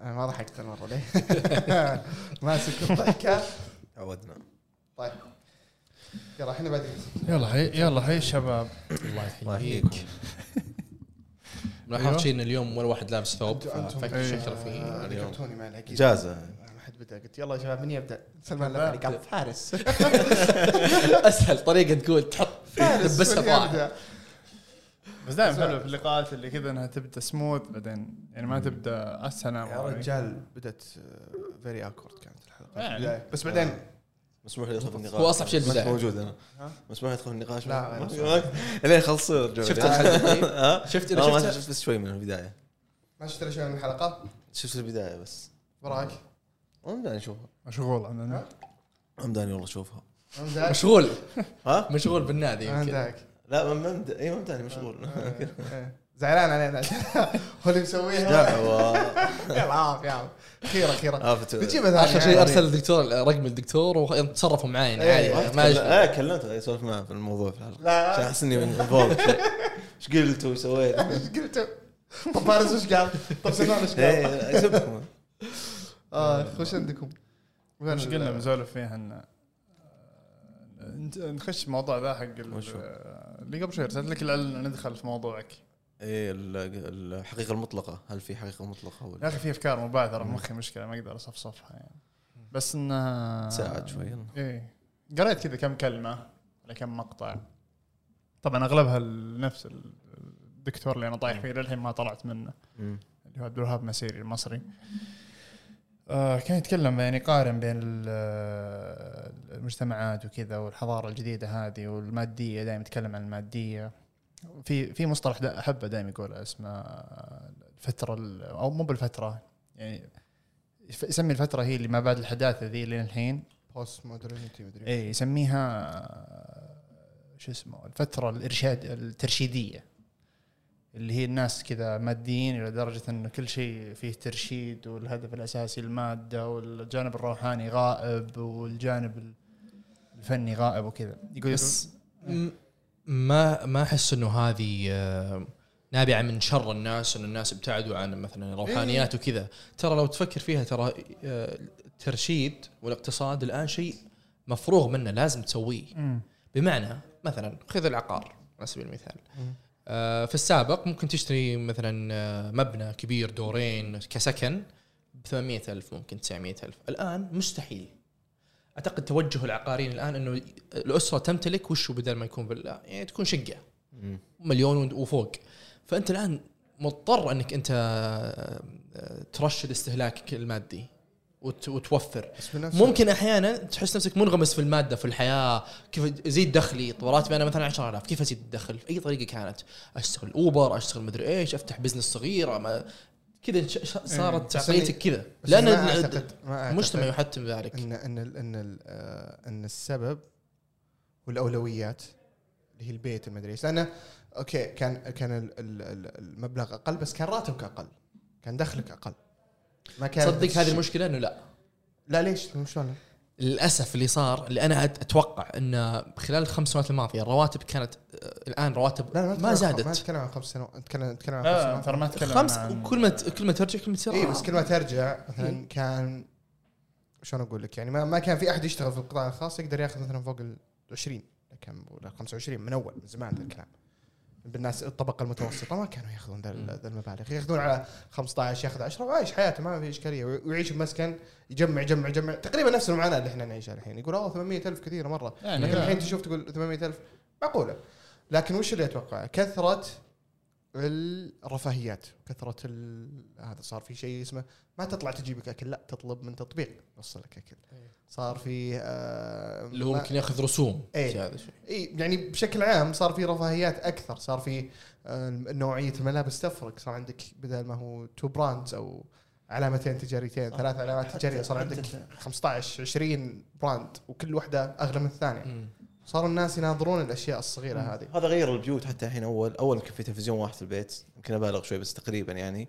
أنا ما ضحكت المره ليه؟ ماسك الضحكة. عودنا. طيب. يلا إحنا بعدين. يلا هي يلا هي شباب. الله الله يحييك. لاحظت شيء ان اليوم ولا واحد لابس ثوب أنتم أنتم ففك إيه. شكل فيه اليوم. إجازة. ما حد بدأ. قلت يلا يا شباب من يبدأ؟ سلمان عليك قال فارس. أسهل طريقة تقول تحط فارس لبسها من طاعه؟ بس دائما حلو في اللقاءات اللي كذا إنها تبدأ سموث بعدين يعني ما تبدأ السلام يا رجال بدت very awkward كانت الحلقة. يعني. بس بعدين. مسموح لي ادخل في النقاش. هو أصعب شيء البداية. موجود أنا؟ مسموح لي ادخل في النقاش. لا، ما- أنا ما- لين خلصوا رجعوا شفت. الحلقة شفت لا ما شفت بس شوي من البداية. ما شفت شيء من الحلقة؟ شفت البداية بس. وراك؟ ما مداني اشوفها مشغول عندنا ما مداني والله اشوفها مشغول. ها؟ مشغول بالنادي يمكن. لا ما مد... اي ما مداني مشغول إيه. زعلان علينا هو اللي مسويها دعوه يلا عاف يا عم أخيرا آفة بتجيبها ثاني آخر شيء يعني. أرسل الدكتور رقم الدكتور وتصرفوا معي يعني إيه، عادي. ما. آه كلمته سولف معه في الموضوع في الحلقة. لا عشان أحس إني انفولد إيش قلت وش سويت؟ إيش قلت طب فارس وش قال؟ طب سلمان وش قال؟ يسبكم. آه خش عندكم. وين مش ال- قلنا بنسولف فيها ان آه، نخش الموضوع ذا حق اللي قبل شوي ارسلت لك ندخل في موضوعك؟ إيه ال- الحقيقة المطلقة. هل في حقيقة مطلقة؟ يا ولا أخي في أفكار مبادرة مخي مشكلة ما أقدر أصفصفها يعني. بس انها تساعد شوي إيه. قريت كذا كم كلمة على كم مقطع. طبعا أغلبها نفس الدكتور اللي أنا طايح فيه للحين ما طلعت منه. اللي هو عبد الوهاب مسيري المصري. آه كان يتكلم يعني يقارن بين آه، المجتمعات وكذا والحضارة الجديدة هذه والمادية دائما يتكلم عن المادية. في في مصطلح دا أحبه دائما يقوله اسمه الفترة ال- أو مو بالفترة يعني يسمي الفترة هي اللي ما بعد الحداثة ذي لين الحين postmodernity مدري اي يسميها آه، شو اسمه الفترة الارشاد الترشيدية. اللي هي الناس كذا ماديين إلى درجة انه كل شيء فيه ترشيد والهدف الأساسي المادة والجانب الروحاني غائب والجانب الفني غائب وكذا. يقول بس ما ما أحس إنه هذه آه، نابعة من شر الناس انه الناس ابتعدوا عن مثلا الروحانيات وكذا. ترى لو تفكر فيها ترى آه، الترشيد والاقتصاد الآن شيء مفروغ منه لازم تسويه. بمعنى مثلا خذ العقار على سبيل المثال. آه، في السابق ممكن تشتري مثلا آه، مبنى كبير دورين كسكن ب 800 ألف ممكن 900 ألف. الآن مستحيل. أعتقد توجه العقاريين الآن أنه الأسرة تمتلك وشو بدل ما يكون فيلا يعني تكون شقة. مليون وفوق. فأنت الآن مضطر أنك أنت آه، آه، ترشد استهلاكك المادي. وتوفر. ممكن أحيانا تحس نفسك منغمس في المادة في الحياة كيف أزيد دخلي راتبي أنا مثلا 10000 كيف أزيد الدخل؟ باي طريقة كانت؟ أشتغل أوبر أشتغل مدري إيش أفتح business صغير ما كذا ش- صارت عقليتك كذا. لأن ما اعتقد ما أعتقد المجتمع يحتم ذلك ان إن إن آه، إن السبب والأولويات اللي هي البيت المدري إيش. لأنه okay كان كان ال- ال- ال- المبلغ أقل بس كان راتبك أقل كان دخلك أقل. ما كان صدق هذه المشكلة أنه لا. لا ليش؟ شلون؟ للأسف اللي صار اللي أنا أتوقع أن خلال الخمس سنوات الماضية الرواتب كانت الآن رواتب لا لا ما ما زادت. نتكلم عن خمس سنوات نتكلم نتكلم عن خمس سنوات ترى ما اتكلم خمس عن- كل ما كل ما ترجع كل ما تصير اي بس كل ما ترجع إيه. مثلا كان شلون أقول لك؟ يعني ما, ما كان في أحد يشتغل في القطاع الخاص يقدر ياخذ مثلا فوق ال 20 كم ولا 25 من أول من زمان ذا الكلام. بالناس الطبقة المتوسطة ما كانوا ياخذون ذا ال- ذا المبالغ. ياخذون على 15 ياخذ 10 وعايش حياته ما في اشكاليه ويعيش بمسكن يجمع يجمع يجمع. تقريبا نفس المعاناة اللي إحنا نعيشها الحين. يقول اوه 800 ألف كثيرة مرة. يعني لكن. الحين تشوف تقول 800 ألف معقولة. لكن وش اللي أتوقع؟ كثرة الرفاهيات كثرة ال- هذا صار في شيء اسمه ما تطلع تجيبك أكل لا تطلب من تطبيق يوصل لك أكل. صار في آه اللي هو ممكن ياخذ رسوم إيه. اي يعني بشكل عام صار في رفاهيات أكثر صار في آه، نوعية الملابس تفرق. صار عندك بدل ما هو two brands أو علامتين تجاريتين ثلاث علامات تجارية صار عندك 15 20 brand وكل واحدة أغلى من الثانية. صاروا الناس يناظرون الأشياء الصغيرة هذه. هذا غير البيوت حتى الحين اول أول كان في تلفزيون واحد في البيت. يمكن أبالغ شوي بس تقريبا يعني.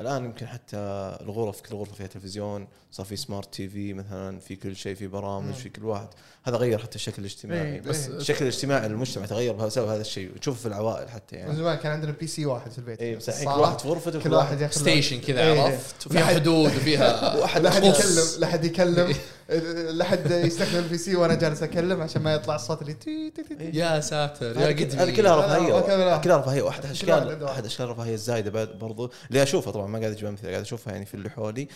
الآن يمكن حتى الغرف كل غرفة فيها تلفزيون صار في smart TV مثلا في كل شيء في برامج في كل واحد. هذا غير حتى الشكل الاجتماعي. إيه، بس إيه. الشكل الاجتماعي للمجتمع تغير بسبب هذا الشيء. وتشوفه في العوائل حتى من يعني. زمان كان عندنا PC واحد في البيت. اي بس الحين كل واحد في غرفته كل واحد ياخذ station كذا إيه. عرفت؟ وفيها حدود وفيها واحد لا حد. يكلم لا حد يكلم. لا حد يستخدم ال PC وأنا جالس أكلم عشان ما يطلع الصوت اللي تي تي تي تي. يا ساتر يا قدمي هذه كلها رفاهية. كلها- رفاهية. واحد اشكال احد اشكال الرفاهيه الزايدة بعد برضو اللي أشوفها طبعا ما قاعد أجيب أمثلة قاعد أشوفها يعني في اللي حولي.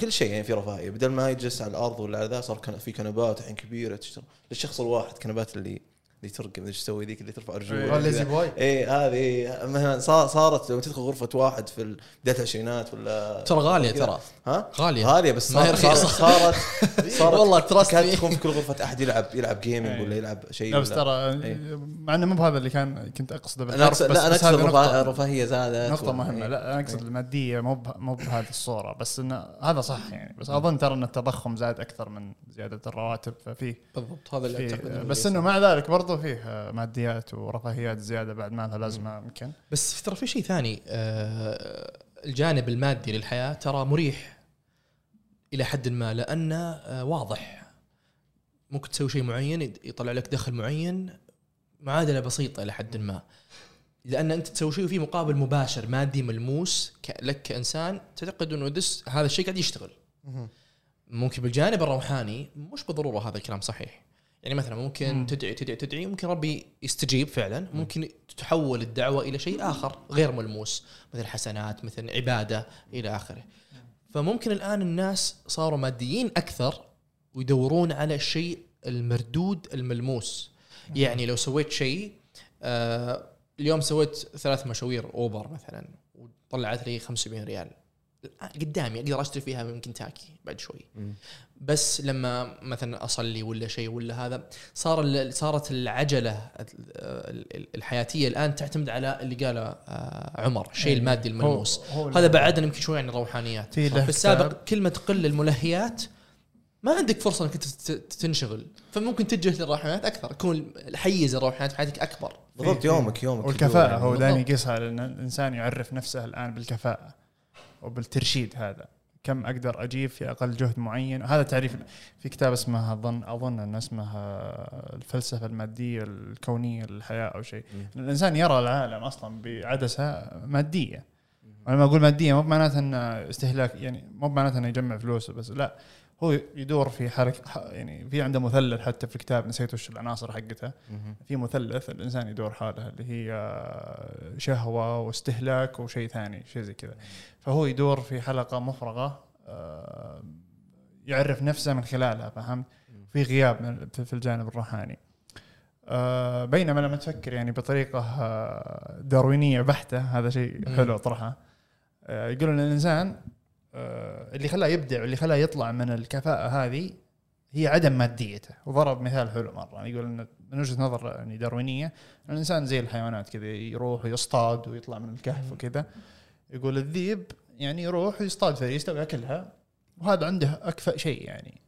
كل شيء يعني في رفاهية بدل ما يجلس على الأرض ولا على ذا صار في كنبات الحين كبيرة تشتري للشخص الواحد كنبات اللي اللي ترقم إيش تسوي ذيك اللي ترفع رجول والله ليزي بوي اي هذه صارت لو تدخل غرفة واحد في بداية العشرينات ولا ترى غالية ترى. ها؟ غالية. غالية بس ما هي صارت رخيصة. صارت صارت والله trust كانت. تكون في كل غرفة أحد يلعب يلعب gaming إيه. ولا يلعب شيء لا بس ترى إيه. مع إنه مو بهذا اللي كان كنت أقصده أنا اقصد بس لا أنا أقصد الرفاهيه زادت مهمة. إيه. لا أنا أقصد المادية مو مو بهذه الصورة بس إنه هذا صح يعني. بس أظن ترى إن التضخم زاد أكثر من زيادة الرواتب ففيه بالضبط هذا اللي أعتقد بس إنه مع ذلك برضه فيه ماديات ورفاهيات زيادة بعد ما لها لازمة يمكن بس ترى في شيء ثاني آه، الجانب المادي للحياة ترى مريح إلى حد ما لأنه آه، واضح. ممكن تسوي شيء معين يطلع لك دخل معين معادلة بسيطة إلى حد ما. لأن أنت تسوي شيء وفي مقابل مباشر مادي ملموس لك كإنسان تعتقد إنه دس هذا الشيء قاعد يشتغل. ممكن بالجانب الروحاني مش بالضرورة هذا الكلام صحيح. يعني مثلا ممكن مم. تدعي تدعي تدعي ممكن ربي يستجيب فعلا. ممكن تتحول الدعوة إلى شيء آخر غير ملموس مثل حسنات مثل عبادة إلى آخره. فممكن الآن الناس صاروا ماديين أكثر ويدورون على الشيء المردود الملموس. يعني لو سويت شيء آه اليوم سويت ثلاث مشاوير أوبر مثلا وطلعت لي 75 ريال. قدامي أقدر أشتري فيها من كنتاكي بعد شوي. مم. بس لما مثلا أصلي ولا شيء ولا هذا صار ال- صارت العجلة ال- ال- الحياتية الآن تعتمد على اللي قاله آه، عمر الشيء إيه. المادي الملموس هذا بعدنا يمكن شوي عن الروحانيات في السابق. كل ما تقل الملهيات ما عندك فرصة إنك ت- ت- تنشغل فممكن تتجه للروحانيات أكثر يكون حيز الروحانيات في حياتك أكبر بالضبط في- يومك يومك والكفاءة يدور هو يعني. دائما. يقيسها لأن الإنسان يعرف نفسه الآن بالكفاءة وبالترشيد هذا كم أقدر أجيب في أقل جهد معين. هذا تعريف في كتاب اسمه اظن أظن إنه اسمه الفلسفة المادية الكونية للحياة أو شيء. الإنسان يرى العالم أصلا بعدسة مادية. وأنا لما أقول مادية مو بمعناتها إنه استهلاك يعني مو بمعناتها إنه يجمع فلوسه بس لا. هو يدور في حركه يعني في عنده مثلث حتى في الكتاب نسيت وش العناصر حقته. مهم. في مثلث الإنسان يدور حوله اللي هي شهوة واستهلاك وشيء ثاني شيء زي كذا. فهو يدور في حلقة مفرغة آه، يعرف نفسه من خلالها فهمت؟ في غياب في- الجانب الروحاني. آه، بينما لما تفكر يعني بطريقة آه، داروينية بحتة هذا شيء. حلو طرحه. آه، يقول إن الإنسان آه، اللي خلاه يبدع واللي خلاه يطلع من الكفاءة هذه هي عدم ماديته. وضرب مثال حلو مرة يقول إن من وجهة نظر يعني داروينية الإنسان زي الحيوانات كذا يروح ويصطاد ويطلع من الكهف وكذا. يقول الذيب يعني يروح ويصطاد فريسته وياكلها وهذا عنده أكفأ شيء يعني.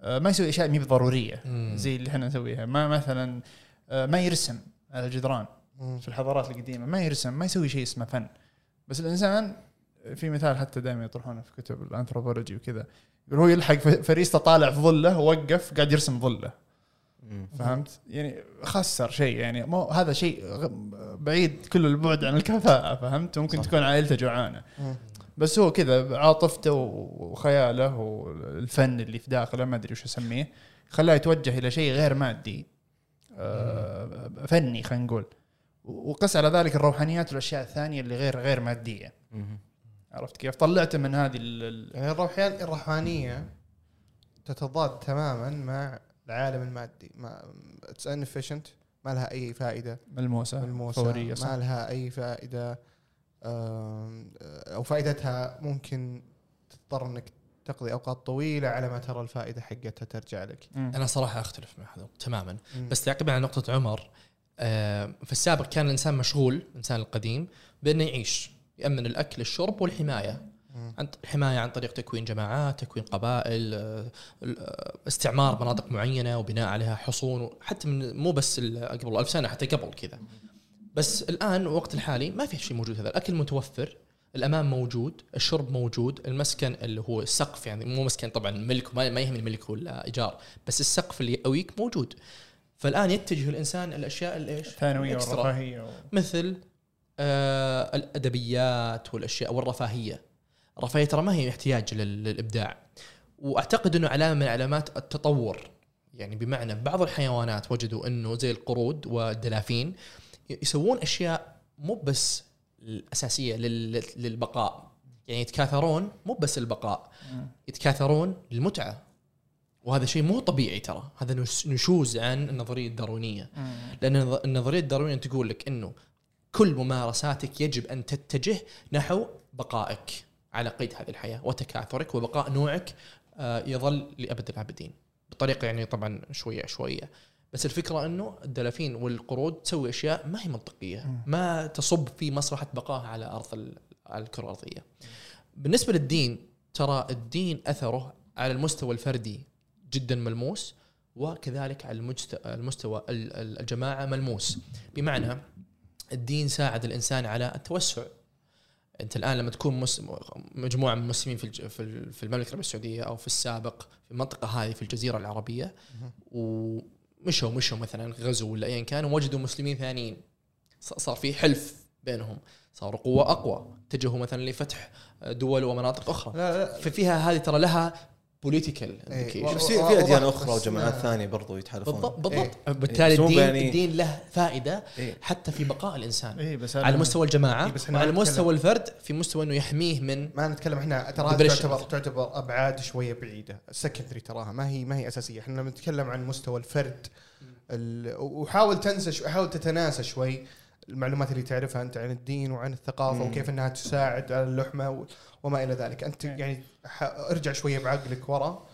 آه، ما يسوي أشياء مي ضروريه مم. زي اللي إحنا نسويها. ما مثلا آه، ما يرسم على الجدران. في الحضارات القديمة ما يرسم ما يسوي شيء اسمه فن. بس الإنسان في مثال حتى دائما يطرحونه في كتب الانثروبولوجي وكذا يقول هو يلحق فريسته طالع في ظله ووقف قاعد يرسم ظله. فهمت؟ يعني خسر شيء يعني مو هذا شيء بعيد كل البعد عن الكفاءة فهمت؟ ممكن صح. تكون عائلته جوعانة. بس هو كذا عاطفته وخياله والفن اللي في داخله ما أدري وش أسميه خلاه يتوجه إلى شيء غير مادي آه، فني خلينا نقول وقس على ذلك الروحانيات والأشياء الثانية اللي غير غير مادية. عرفت كيف؟ طلعته من هذه ال- يعني الروحيان الروحانية تتضاد تماما مع العالم المادي. ما it's inefficient ما لها أي فائدة. ملموسة ملموسة فورية صح. ما لها أي فائدة. أو فائدتها ممكن تضطر إنك تقضي أوقات طويلة على ما ترى الفائدة حقتها ترجع لك. مم. أنا صراحة أختلف مع هذا تماما. مم. بس تعقيبا على نقطة عمر. في السابق كان الإنسان مشغول الإنسان القديم بأنه يعيش. يأمن الأكل الشرب والحماية مم. عن حماية عن طريق تكوين جماعات تكوين قبائل آه، آه، استعمار مناطق معينة وبناء عليها حصون حتى من مو بس قبل ألف سنة حتى قبل كذا بس الآن الوقت الحالي ما في شيء موجود هذا الأكل متوفر الأمان موجود الشرب موجود المسكن اللي هو السقف يعني مو مسكن طبعا ملك ما ما يهمني ملك ولا إيجار بس السقف اللي يقويك موجود فالآن يتجه الايش ثانويه إكسترا. ورفاهيه و... مثل آه الأدبيات والأشياء والرفاهية. الرفاهيه ترى ما هي احتياج لل- للإبداع. وأعتقد إنه علامه من علامات التطور. يعني بمعنى بعض الحيوانات وجدوا إنه زي القرود والدلافين يسوون أشياء مو بس الأساسية لل- للبقاء. يعني يتكاثرون مو بس البقاء يتكاثرون للمتعة. وهذا شيء مو طبيعي ترى. هذا نش- نشوز عن النظرية الداروينيه لأن النظ- النظرية الداروينيه تقول لك إنه كل ممارساتك يجب أن تتجه نحو بقائك على قيد هذه الحياة وتكاثرك وبقاء نوعك آه، يظل لأبد الابدين بطريقة يعني طبعا شوية شوية. بس الفكرة إنه الدلافين والقرود تسوي أشياء ما هي منطقية. ما تصب في مصلحه بقائها على أرض الكرة الأرضية. بالنسبة للدين ترى الدين أثره على المستوى الفردي جدا ملموس وكذلك على المستوى ال- ال- الجماعة ملموس. بمعنى الدين ساعد الإنسان على التوسع. أنت الآن لما تكون مس... مجموعة من المسلمين في. في ال- في المملكة العربية السعودية أو في السابق في المنطقة هذه في الجزيرة العربية ومشوا مشوا مثلا غزوا ولا ايا كان ووجدوا مسلمين ثانيين. صار في حلف بينهم. صاروا قوة أقوى. اتجهوا مثلا لفتح دول ومناطق أخرى. لا لا. ففيها هذه ترى لها بوليتيكال إيه. بس في أديان أخرى وجماعات ما- ثانية برضو يتحالفون بالضبط بالضبط إيه. بالتالي مو الدين يعني- الدين له فائدة إيه. حتى في بقاء الإنسان اي بس على مستوى الجماعة إيه، بس وعلى مستوى الفرد في مستوى إنه يحميه من ما نتكلم إحنا ترى. تعتبر تعتبر أبعاد شوية بعيدة سكندري تراها ما هي ما هي أساسية إحنا لما نتكلم عن مستوى الفرد ال- وحاول تنسى شو- حاول تتناسى شوي المعلومات اللي تعرفها أنت عن الدين وعن الثقافة مم. وكيف إنها تساعد على اللحمة وما إلى ذلك أنت. يعني ارجع شوية بعقلك ورا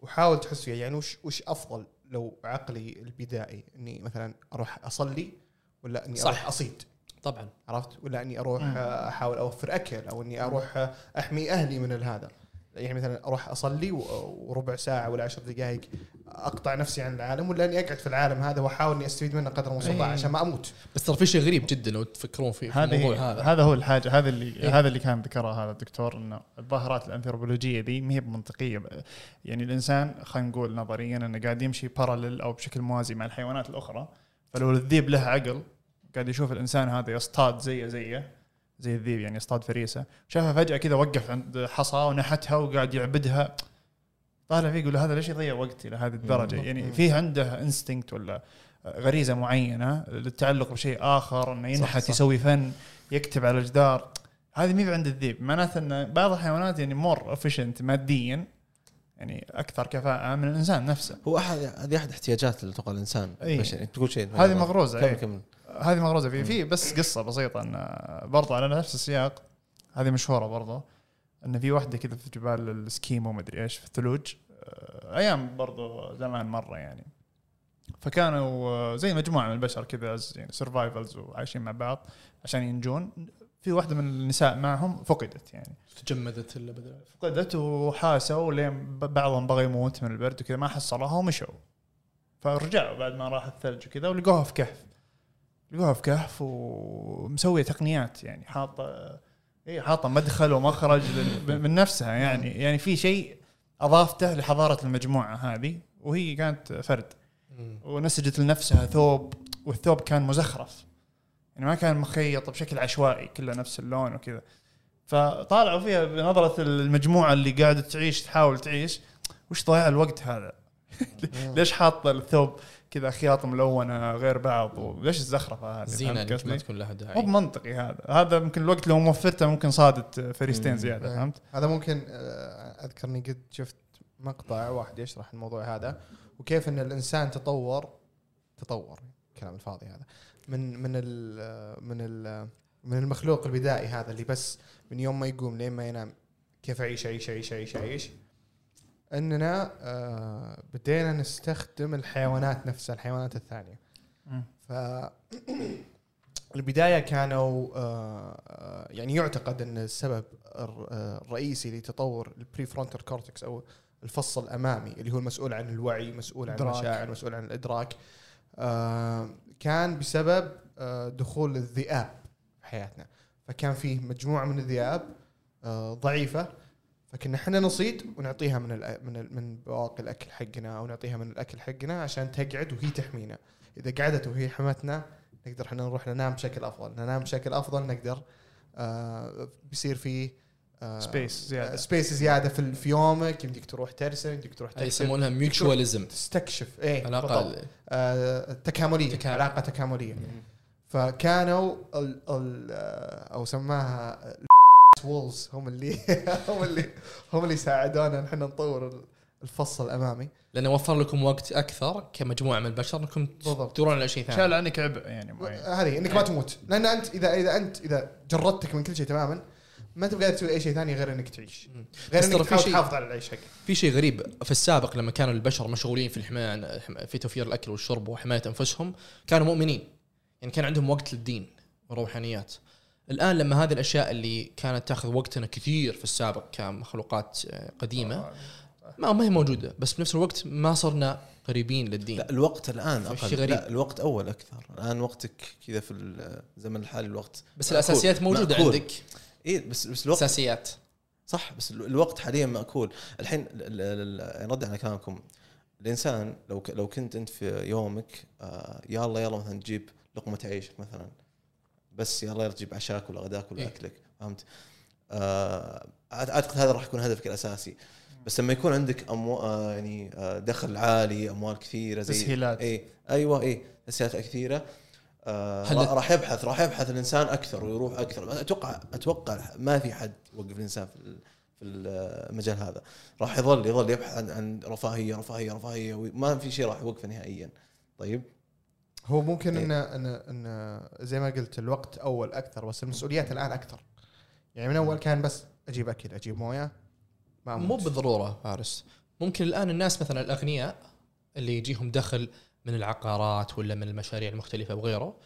وحاول تحس فيها يعني وش وش أفضل لو عقلي البدائي إني مثلا أروح أصلي ولا إني صح. أروح أصيد طبعا عرفت ولا إني أروح مم. أحاول أوفر أكل أو إني أروح أحمي أهلي من هذا يعني مثلا أروح أصلي وربع ساعة ولا عشر دقائق أقطع نفسي عن العالم ولا إني أقعد في العالم هذا وأحاول إني أستفيد منه قدر المستطاع أي. عشان ما أموت. بس ترى في شيء غريب جدا لو تفكرون في, في الموضوع هذا هذا. هذا هو الحاجة هذا اللي إيه. هذا اللي كان ذكرها هذا الدكتور إنه الظاهرات الأنثروبولوجية ذي ما هي بمنطقية. يعني الإنسان خلينا نقول نظريا إنه قاعد يمشي بارالل أو بشكل موازي مع الحيوانات الأخرى. فلو الذيب له عقل قاعد يشوف الإنسان هذا يصطاد زيه زيه زي الذيب يعني يصطاد فريسة شافها فجأة كذا وقف عند حصى ونحتها وقاعد يعبدها. طالع فيه يقول هذا ليش يضيع وقتي لهذه الدرجة. يعني. في عنده instinct ولا غريزة معينة للتعلق بشيء آخر إنه ينحت. يسوي فن يكتب على الجدار. هذه مي عند الذيب. معناته ان بعض الحيوانات يعني more efficient ماديا يعني أكثر كفاءة من الإنسان نفسه. هو احد هذه أحد احتياجات اللي أتوقع الإنسان. بس يعني تقول شيء. هذه مغروزة كمل إيه. كمل. هذه مغروزة. فيه في بس قصة بسيطة ان برضو على نفس السياق هذه مشهورة برضو إن في واحدة كذا في جبال الاسكيمو مدري إيش في الثلوج آه، أيام برضو زمان مرة يعني. فكانوا آه، زي مجموعة من البشر كذا يعني survivors وعايشين مع بعض عشان ينجون. في واحدة من النساء معهم فقدت يعني. تجمدت إلا بدل فقدت وحاسوا لين بعضهم بغى يموت من البرد وكذا ما حصلوها ومشوا. فرجعوا بعد ما راح الثلج وكذا ولقوها في كهف. لقوها في كهف ومسوية تقنيات يعني حاطة اي حاطه مدخل ومخرج من نفسها يعني. يعني في شيء أضافته لحضارة المجموعة هذه وهي كانت فرد. ونسجت لنفسها ثوب والثوب كان مزخرف. يعني ما كان مخيط بشكل عشوائي كله نفس اللون وكذا. فطالعوا فيها بنظرة المجموعة اللي قاعدة تعيش تحاول تعيش. وش ضياع الوقت هذا؟ ليش حاطة الثوب؟ كذا خياط ملونة غير بعض وليش الزخرفة هذه زينة ما؟ تكون لها مو داعي بمنطقي هذا هذا ممكن الوقت لو موفرته ممكن صادت فريستين مم. زيادة إيه. فهمت؟ هذا ممكن آه، أذكرني قد شفت مقطع واحد يشرح الموضوع هذا وكيف إن الإنسان تطور تطور الكلام الفاضي هذا من من ال من ال من المخلوق البدائي هذا اللي بس من يوم ما يقوم لين ما ينام كيف اعيش اعيش اعيش اعيش اعيش أننا آه، بدينا نستخدم الحيوانات نفسها الحيوانات الثانية. ف البداية كانوا آه، آه، يعني يعتقد أن السبب الر- الرئيسي لتطور ال prefrontal cortex أو الفص الأمامي اللي هو المسؤول عن الوعي مسؤول عن. المشاعر مسؤول عن الإدراك كان بسبب دخول الذئاب في حياتنا فكان فيه مجموعة من الذئاب ضعيفة فكنا إحنا نصيد ونعطيها من ال من ال من بواقي الأكل حقنا أو نعطيها من الأكل حقنا عشان تقعد وهي تحمينا. إذا قعدت وهي حمتنا نقدر إحنا نروح ننام بشكل أفضل. ننام بشكل أفضل نقدر آه بيصير في آه space زيادة. space زيادة في, ال- في يومك. يمديك تروح ترسم يمديك تروح هاي تكتب. يسمونها mutualism تستكشف. بالضبط. علاقه آه تكاملية تكامل. علاقة تكاملية. فكانوا ال ال آه، أو سماها وولز هم اللي هم اللي هم اللي ساعدونا نحن نطور ال- الفص الأمامي. لأنه وفر لكم وقت أكثر كمجموعة من البشر إنكم. تدورون على شيء شال ثاني عنك عبء يعني معين. هذه إنك ما تموت. لأن أنت اذا إذا انت إذا جردتك من كل شيء تماما ما تبغى قادر تسوي أي شيء ثاني غير إنك تعيش. غير إنك تحاول تحافظ على العيش حقك. في شيء غريب. في السابق لما كانوا البشر مشغولين في الحماية في توفير الأكل والشرب وحماية أنفسهم كانوا مؤمنين. يعني كان عندهم وقت للدين والروحانيات الآن لما هذه الأشياء اللي كانت تأخذ وقتنا كثير في السابق كمخلوقات آه، قديمة ما ما هي موجودة. بس بنفس الوقت ما صرنا قريبين للدين. لا الوقت الآن أقل. شيء غريب. لا الوقت أول أكثر. الآن وقتك كذا في الزمن الحالي الوقت بس الأساسيات موجودة مأكول. عندك. اي بس بس الوقت أساسيات. صح بس ال- الوقت حاليا مأكول. الحين ال- ال- ال- يعني رد على كلامكم. الإنسان لو لو كنت أنت في يومك آه يلا يلا مثلا تجيب لقمة عيشك مثلا. بس يلا يلا تجيب عشاك ولا غداك ولا إيه. أكلك فهمت؟ آه أعتقد هذا راح يكون هدفك الأساسي بس لما يكون عندك أمو آه يعني آه دخل عالي أموال كثيرة زي تسهيلات. اي أيوه اي تسهيلات كثيرة آه راح يبحث راح يبحث الإنسان أكثر ويروح أكثر أتوقع أتوقع ما في حد يوقف الإنسان في في المجال هذا راح يظل يظل يبحث عن, عن رفاهية رفاهية رفاهية وما في شيء راح يوقفه نهائيا طيب هو ممكن إيه. ان ان إن زي ما قلت الوقت أول أكثر بس المسؤوليات الآن أكثر يعني من أول كان بس أجيب أكل أجيب موية ما مو. بالضرورة فارس ممكن الآن الناس مثلا الأغنياء اللي يجيهم دخل من العقارات ولا من المشاريع المختلفة وغيره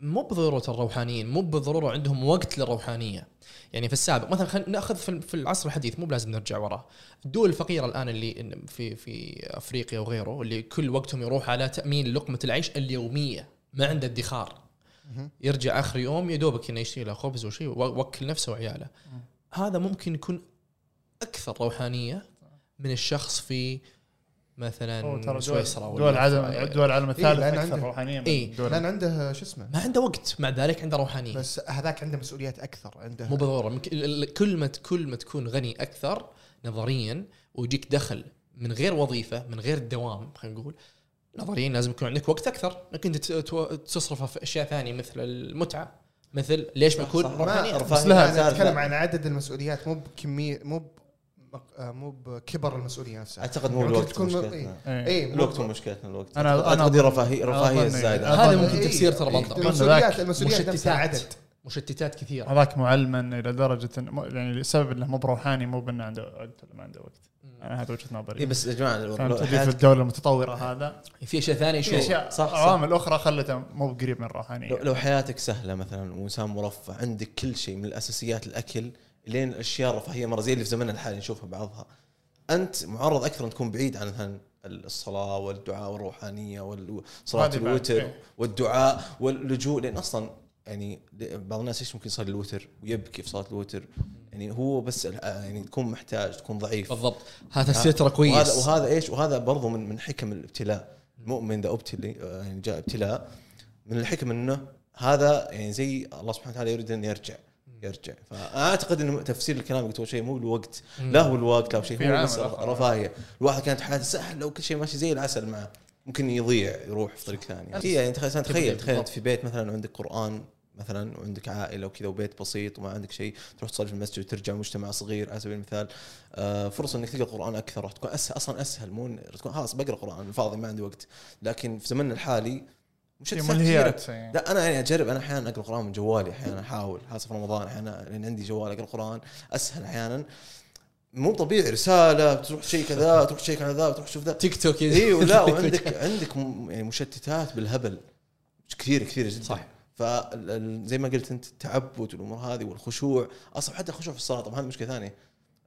مو بضرورة الروحانيين مو بالضروره عندهم وقت للروحانية. يعني في السابق مثلا خلينا نأخذ في في العصر الحديث مو بلازم نرجع وراه. الدول الفقيرة الآن اللي في في أفريقيا وغيره اللي كل وقتهم يروح على تأمين لقمة العيش اليومية ما عنده ادخار. يرجع آخر يوم يا دوبك إنه يشتري له خبز وشيء ووكل نفسه وعياله. هذا ممكن يكون أكثر روحانية من الشخص في مثلا سويسرا دول العالم دول العالم الثالث لأن أكثر عنده- روحانيه من إيه. لأن عنده شو اسمه؟ ما عنده وقت مع ذلك عنده روحانية. بس هذاك عنده مسؤوليات أكثر عنده مو بالضرورة كل ما كل ما تكون غني أكثر نظريا ويجيك دخل من غير وظيفة من غير دوام خلينا نقول نظريا لازم يكون عندك وقت أكثر. انك انت تصرفه في أشياء ثانية مثل المتعة مثل ليش ما يكون بس لا، نتكلم. عن عدد المسؤوليات مو بكميه مو ب- مو بكبر المسؤولية نفسها. أعتقد مو ممكن الوقت تكون مشكلتنا. إيه. اي الوقت هو مشكلتنا الوقت. أنا- أنا اعتقد رفاهيه رفاهية الزايدة. أظن- هذا ممكن إيه. تفسير ترى إيه. بلطة المسؤوليات المسؤوليات نفسها مشتتات. عدد. مشتتات كثيرة. هذاك معلما إلى درجة مو- يعني السبب إنه مو بروحاني مو بإنه عنده وقت ولا ما عنده وقت. أنا هذا وجهة نظري. اي بس يا جماعة في الدولة المتطورة هذا؟ في أشياء ثانية في شوي أشياء صح، صح. عوامل أخرى خلته مو بقريب من الروحانيه لو, لو حياتك سهلة مثلا وإنسان مرفه عندك كل شيء من الأساسيات الأكل لين الاشياء الرفاهيه مرة زي اللي في زمننا الحالي نشوفها بعضها. أنت معرض أكثر أن تكون بعيد عن مثلا الصلاة والدعاء والروحانية وصلاه الوتر إيه. والدعاء واللجوء لأن أصلا يعني بعض الناس إيش ممكن يصلي الوتر ويبكي في صلاة الوتر؟ يعني هو بس يعني تكون محتاج تكون ضعيف. بالضبط. هذا تفسير ترى وهذا كويس وهذا إيش؟ وهذا برضو من من حكم الابتلاء. المؤمن إذا أبتلي يعني جاء ابتلاء من الحكم إنه هذا يعني زي الله سبحانه وتعالى يريد أن يرجع. يرجع. فاعتقد إنه تفسير الكلام اللي قلت شيء مو بالوقت. لا هو الوقت لا هو شيء هو بس. رفاهية. الواحد كانت حياته سهل لو كل شيء ماشي زي العسل معه ممكن يضيع يروح في طريق ثاني. هي يعني تخيل تخيل تخيل أنت في بيت مثلا وعندك قرآن مثلا وعندك عائلة وكذا وبيت بسيط وما عندك شيء تروح تصلي في المسجد وترجع مجتمع صغير. على سبيل المثال آه، فرصة إنك تقرأ قرآن أكثر راح تكون اسهل أصلا أسهل مو تكون خلاص بقرأ قرآن فاضي ما عندي وقت. لكن في زمننا الحالي مش كثيرة. ملهيات. يعني. لا أنا يعني أجرب. أنا أحيانا أقرأ قرآن من جوالي أحيانا أحاول. خاصة في رمضان أحيانا لأن عندي جوال أقرأ قرآن. أسهل أحيانا. مو طبيعي. رسالة بتروح شيء كذا تروح شيء على ذا بتروح تشوف ذا. تيك توك. اي ولا وعندك عندك يعني مشتتات بالهبل. كثير كثير جدا. صح. فزي ما قلت أنت التعبد والأمور هذه والخشوع. أصلا حتى الخشوع في الصلاة طبعا هذه مشكلة ثانية.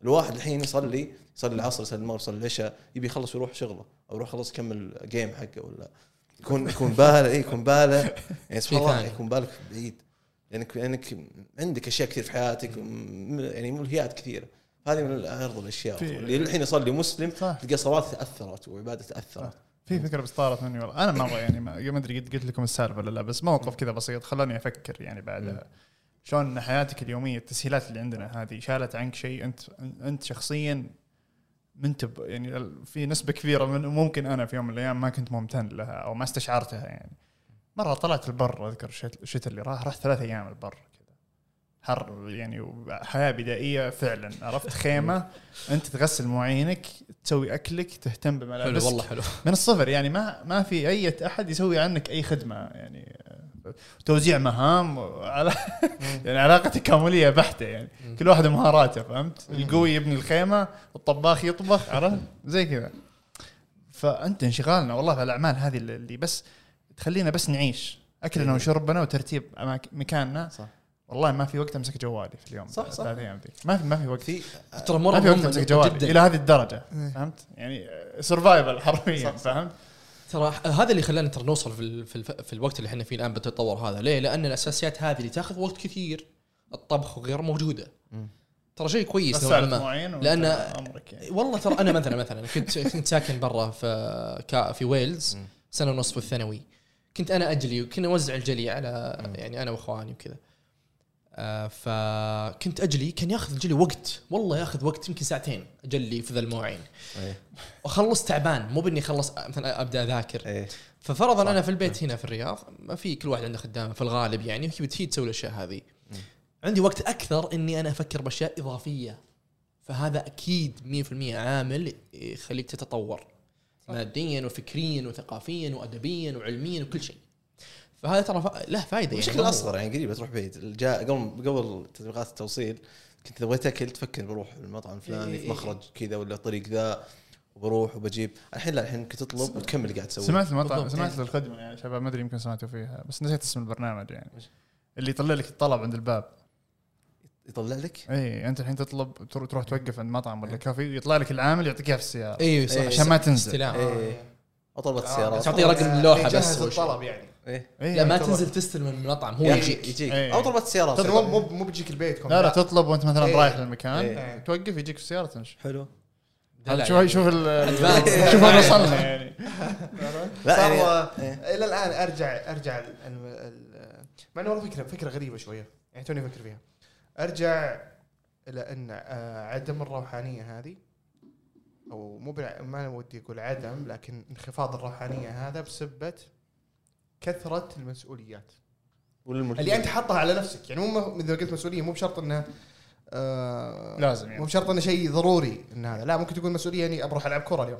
الواحد الحين يصلي يصلي العصر يصلي المغرب يصلي العشاء يبي يخلص ويروح شغله أو يروح خلص يكمل جيم حقه ولا يكون يكون باله اي يكون باله يعني سبحان الله. يكون بالك بعيد. لانك لانك عندك أشياء كثير في حياتك يعني ملهيات كثيرة. هذه من اعرض الأشياء. اللي الحين يصلي مسلم تلقى صلاته تاثرت وعبادة تاثرت في فكرة بس طارت مني والله. أنا مره يعني ما ما أدري قد قلت لكم السالفة ولا لا بس موقف كذا بسيط خلاني أفكر يعني بعد. شلون حياتك اليومية التسهيلات اللي عندنا هذه شالت عنك شيء؟ انت أنت شخصيا منتب يعني في نسبة كبيرة من ممكن أنا في يوم من الأيام ما كنت ممتن لها أو ما استشعرتها يعني. مرة طلعت البر أذكر الشت- الشتاء اللي راح رحت ثلاث أيام البر كذا حر يعني حياة بدائية فعلا. عرفت خيمة أنت تغسل مواعينك تسوي أكلك تهتم حلو بملابسك. والله حلو. من الصفر يعني ما ما في أي أحد يسوي عنك أي خدمة يعني. توزيع مهام على يعني علاقه تكامليه بحتة يعني كل واحد مهاراته فهمت؟ القوي يبني الخيمة الطباخ يطبخ عرفت؟ زي كذا فأنت انشغالنا والله في الأعمال هذه اللي بس تخلينا بس نعيش أكلنا إيه. وشربنا وترتيب أماك- مكاننا صح والله ما في وقت أمسك جوالي في اليوم صح، صح. ذي ما في ما في وقت في ترى ما مرة في وقت أمسك جوالي جدا إلى هذه الدرجة إيه. فهمت؟ يعني سرفايفل حرفيا. فهمت؟ ترى هذا اللي خلانا ترى نوصل في ال- في, الف... في الوقت اللي إحنا فيه الآن بالتطور هذا. ليه؟ لأن الأساسيات هذه اللي تأخذ وقت كثير الطبخ وغيره موجودة. ترى شيء كويس بس نوعا ما. معين لأن- أمرك يعني؟ والله ترى أنا مثلا مثلا كنت كنت ساكن برا في كا- في ويلز. سنة ونص في الثانوي. كنت أنا أجلي وكنا نوزع الجلي على يعني أنا وإخواني وكذا. آه، فكنت أجلي كان ياخذ الجلي وقت. والله ياخذ وقت يمكن ساعتين أجلي في ذا المواعين. إيه. واخلص تعبان مو بإني اخلص مثلا أبدأ أذاكر. إيه. ففرضا صح. أنا في البيت هنا في الرياض ما في كل واحد عنده خدامة في الغالب يعني وهي بتهي تسوي الأشياء هذه. عندي وقت أكثر إني أنا أفكر بأشياء إضافية. فهذا أكيد 100% عامل يخليك تتطور. ماديا وفكريا وثقافيا وادبيا وعلميا وكل شيء. فهذا ترى. له فائده يعني بشكل. أصغر يعني قريبه تروح بعيد جاء قبل قبل تطبيقات التوصيل كنت إذا بغيت أكل تفكر بروح المطعم الفلاني إيه في إيه مخرج كذا ولا طريق ذا وبروح وبجيب. الحين لا الحين ممكن تطلب وتكمل قاعد تسوي سمعت المطعم. سمعت الخدمة يا شباب ما أدري يمكن سمعتوا فيها بس نسيت اسم البرنامج يعني. اللي يطلع لك الطلب عند الباب. يطلع لك؟ اي أنت الحين تطلب تروح توقف عند مطعم ولا كافي يطلع لك العامل يعطيك اياها في السيارة. أيوه صح. إيه. عشان ما تنزل. استلام إيه أو طلبت آه، السيارات تعطيه رقم اللوحة بس يجهز شيء. الطلب يعني إيه إيه لا ما. تنزل تستلم من المطعم هو يجيك يجيك إيه. أو طلبت السيارات طب مو مو مو بيجيك البيت لا لا تطلب وأنت مثلا إيه. رايح للمكان إيه. توقف يجيك في السيارة تمشي حلو شوف. شوف. شوف وين وصلنا يعني لا يعني إيه. إلى الآن أرجع أرجع ال- ال- ال- مع إنه والله فكرة فكرة غريبة شوية يعني توني أفكر فيها أرجع إلى أن آه، عدم الروحانية هذه أو مو ما ودي أقول عدم لكن انخفاض الروحانية هذا بسبه كثرة المسؤوليات. اللي أنت حاطها على نفسك يعني مو إذا قلت مسؤولية مو بشرط إنه آه لازم يعني. مو بشرط إنه شيء ضروري إن هذا لا ممكن تكون مسؤولية يعني بروح ألعب كورة اليوم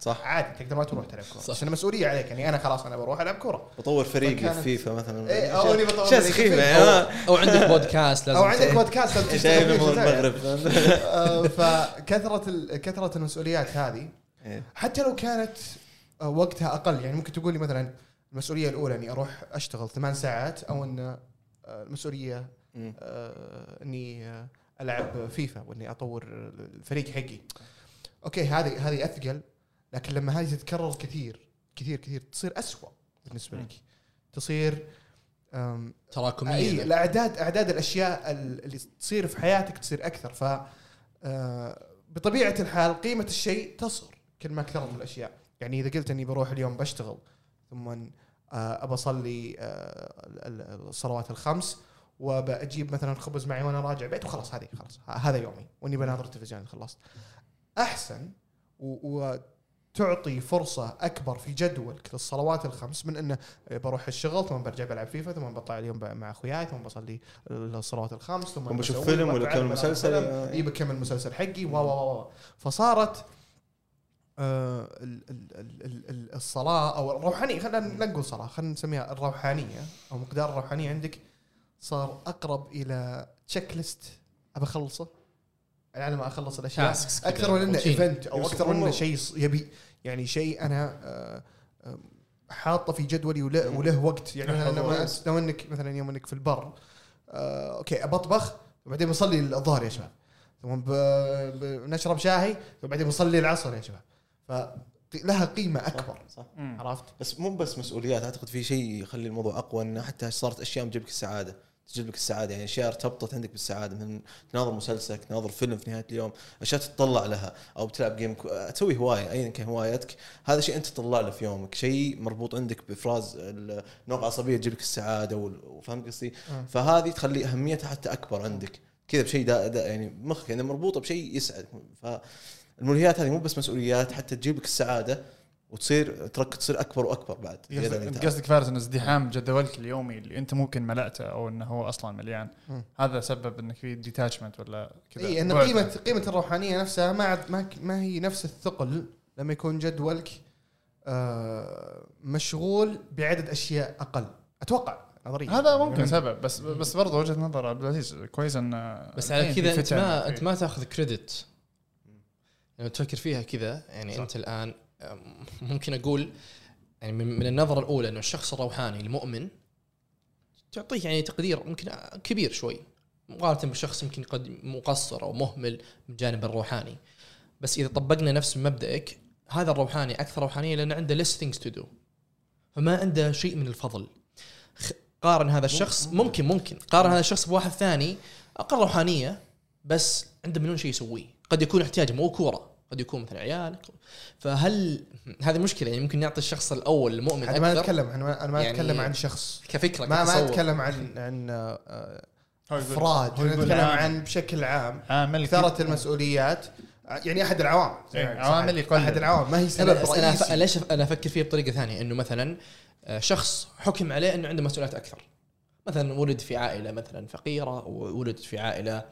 صح. عادي تقدر ما تروح تلعب كورة. بس انه مسؤوليه عليك. يعني أنا خلاص أنا بروح ألعب كورة. بطور فريقي في فيفا مثلا. إيه، أو إني بطور سخيفه في- يعني. أو, عندك بودكاست لازم أو عندك بودكاست لازم شايف تشتغل من فيه المغرب. آه، فكثرة ال- كثرة المسؤوليات هذه إيه. حتى لو كانت آه، وقتها أقل. يعني ممكن تقول لي مثلا المسؤولية الأولى إني أروح أشتغل ثمان ساعات أو إن آه، المسؤولية إني ألعب فيفا وإني أطور الفريق حقي. أوكي هذه هذه أثقل. لكن لما هذه تتكرر كثير كثير كثير تصير أسوأ بالنسبة لك. تصير تراكمية. الأعداد أعداد الأشياء ال- اللي تصير في حياتك تصير أكثر. ف آه، بطبيعة الحال قيمة الشيء تصغر كل ما كثرت الأشياء. يعني إذا قلت إني بروح اليوم بشتغل ثم آه، أبى أصلي آه، ال- ال- الصلوات الخمس وبجيب مثلا خبز معي وأنا راجع بيت وخلاص هذه خلاص هذا يومي وإني بناظر التلفزيون خلصت. أحسن و- وتعطي فرصة أكبر في جدولك للصلوات الخمس من إنه بروح الشغل ثم برجع بلعب فيفا ثم بطلع اليوم مع أخوياي ثم بصلي الصلوات الخمس ثم بشوف فيلم ولا وبعد بكمل بنام مسلسل. اي بكمل المسلسل حقي و و فصارت آه ال- ال- ال- ال- ال- الصلاة أو الروحانية خلينا لا نقول صلاة خلينا نسميها الروحانية أو مقدار الروحانية عندك صار أقرب إلى checklist ابى أخلصه. على ما أخلص الأشياء أكثر من إنه. event أو أكثر من إنه. شيء يبي يعني شيء أنا آه، حاطه في جدولي وله, وله وقت يعني كويس. لو أنك مثلا يوم أنك في البر آه okay بطبخ وبعدين بصلي الظهر يا شباب ثم بنشرب شاي وبعدين بصلي العصر يا شباب فلها قيمة أكبر صح مم. عرفت؟ بس مو بس مسؤوليات أعتقد في شيء يخلي الموضوع أقوى إنه حتى صارت أشياء تجيب لك السعادة تجيب لك السعادة. يعني أشياء ارتبطت عندك بالسعادة مثلا تناظر مسلسل تناظر فيلم في نهاية اليوم أشياء تتطلع لها أو بتلعب جيم كو- تسوي هواية ايا كان هوايتك هذا شيء أنت تطلع له في يومك. شيء مربوط عندك بإفراز النوع عصبية تجيب لك السعادة وال- وفاهم قصدي؟ آه. فهذه تخلي أهميتها حتى أكبر عندك. كذا بشيء دا دا يعني مخك يعني مربوطة بشيء يسعد. فالملهيات هذه مو بس مسؤوليات حتى تجيب لك السعادة. وتصير ترك تصير أكبر وأكبر بعد انت. قصدك فارس ان ازدحام جدولك اليومي اللي أنت ممكن ملأته أو إنه هو أصلا مليان مم. هذا سبب إنك في ديتاتشمنت ولا كذا اي ان. قيمه قيمة الروحانية نفسها ما ما, ما هي نفس الثقل لما يكون جدولك آه مشغول بعدد أشياء أقل أتوقع نظريا هذا ممكن يعني سبب بس بس برضه وجهة نظر عبد العزيز كويس ان بس على كذا أنت ما أنت ما تأخذ كريدت لما تفكر فيها كذا يعني صح. أنت الآن ممكن أقول يعني من, النظرة الأولى إنه الشخص الروحاني المؤمن تعطيه يعني تقدير ممكن كبير شوي مقارنة بالشخص يمكن قد مقصر أو مهمل من الجانب الروحاني. بس إذا طبقنا نفس مبدأك هذا الروحاني أكثر روحانية لأنه عنده less things to do فما عنده شيء من الفضل. قارن هذا الشخص ممكن ممكن. قارن هذا الشخص بواحد ثاني أقل روحانية بس عنده مليون شيء يسويه. قد يكون احتياجه مو كورة. قد يكون مثلا عيال فهل هذه مشكلة؟ يعني ممكن نعطي الشخص الأول المؤمن أنا ما أتكلم أنا ما, أنا ما يعني أتكلم عن شخص. كفكرة ما ما. أتكلم عن عن آه، إفراد. أنا عامل- عن بشكل عام. عامل كثره المسؤوليات. يعني أحد العوامل إيه، عوامل. أحد العوامل ما هي سبب أنا أنا ف- رئيسي. ليش أنا أفكر فيه بطريقة ثانية؟ إنه مثلا آه، شخص حكم عليه إنه عنده مسؤوليات أكثر. مثلا ولد في عائلة مثلا فقيرة وولد في عائلة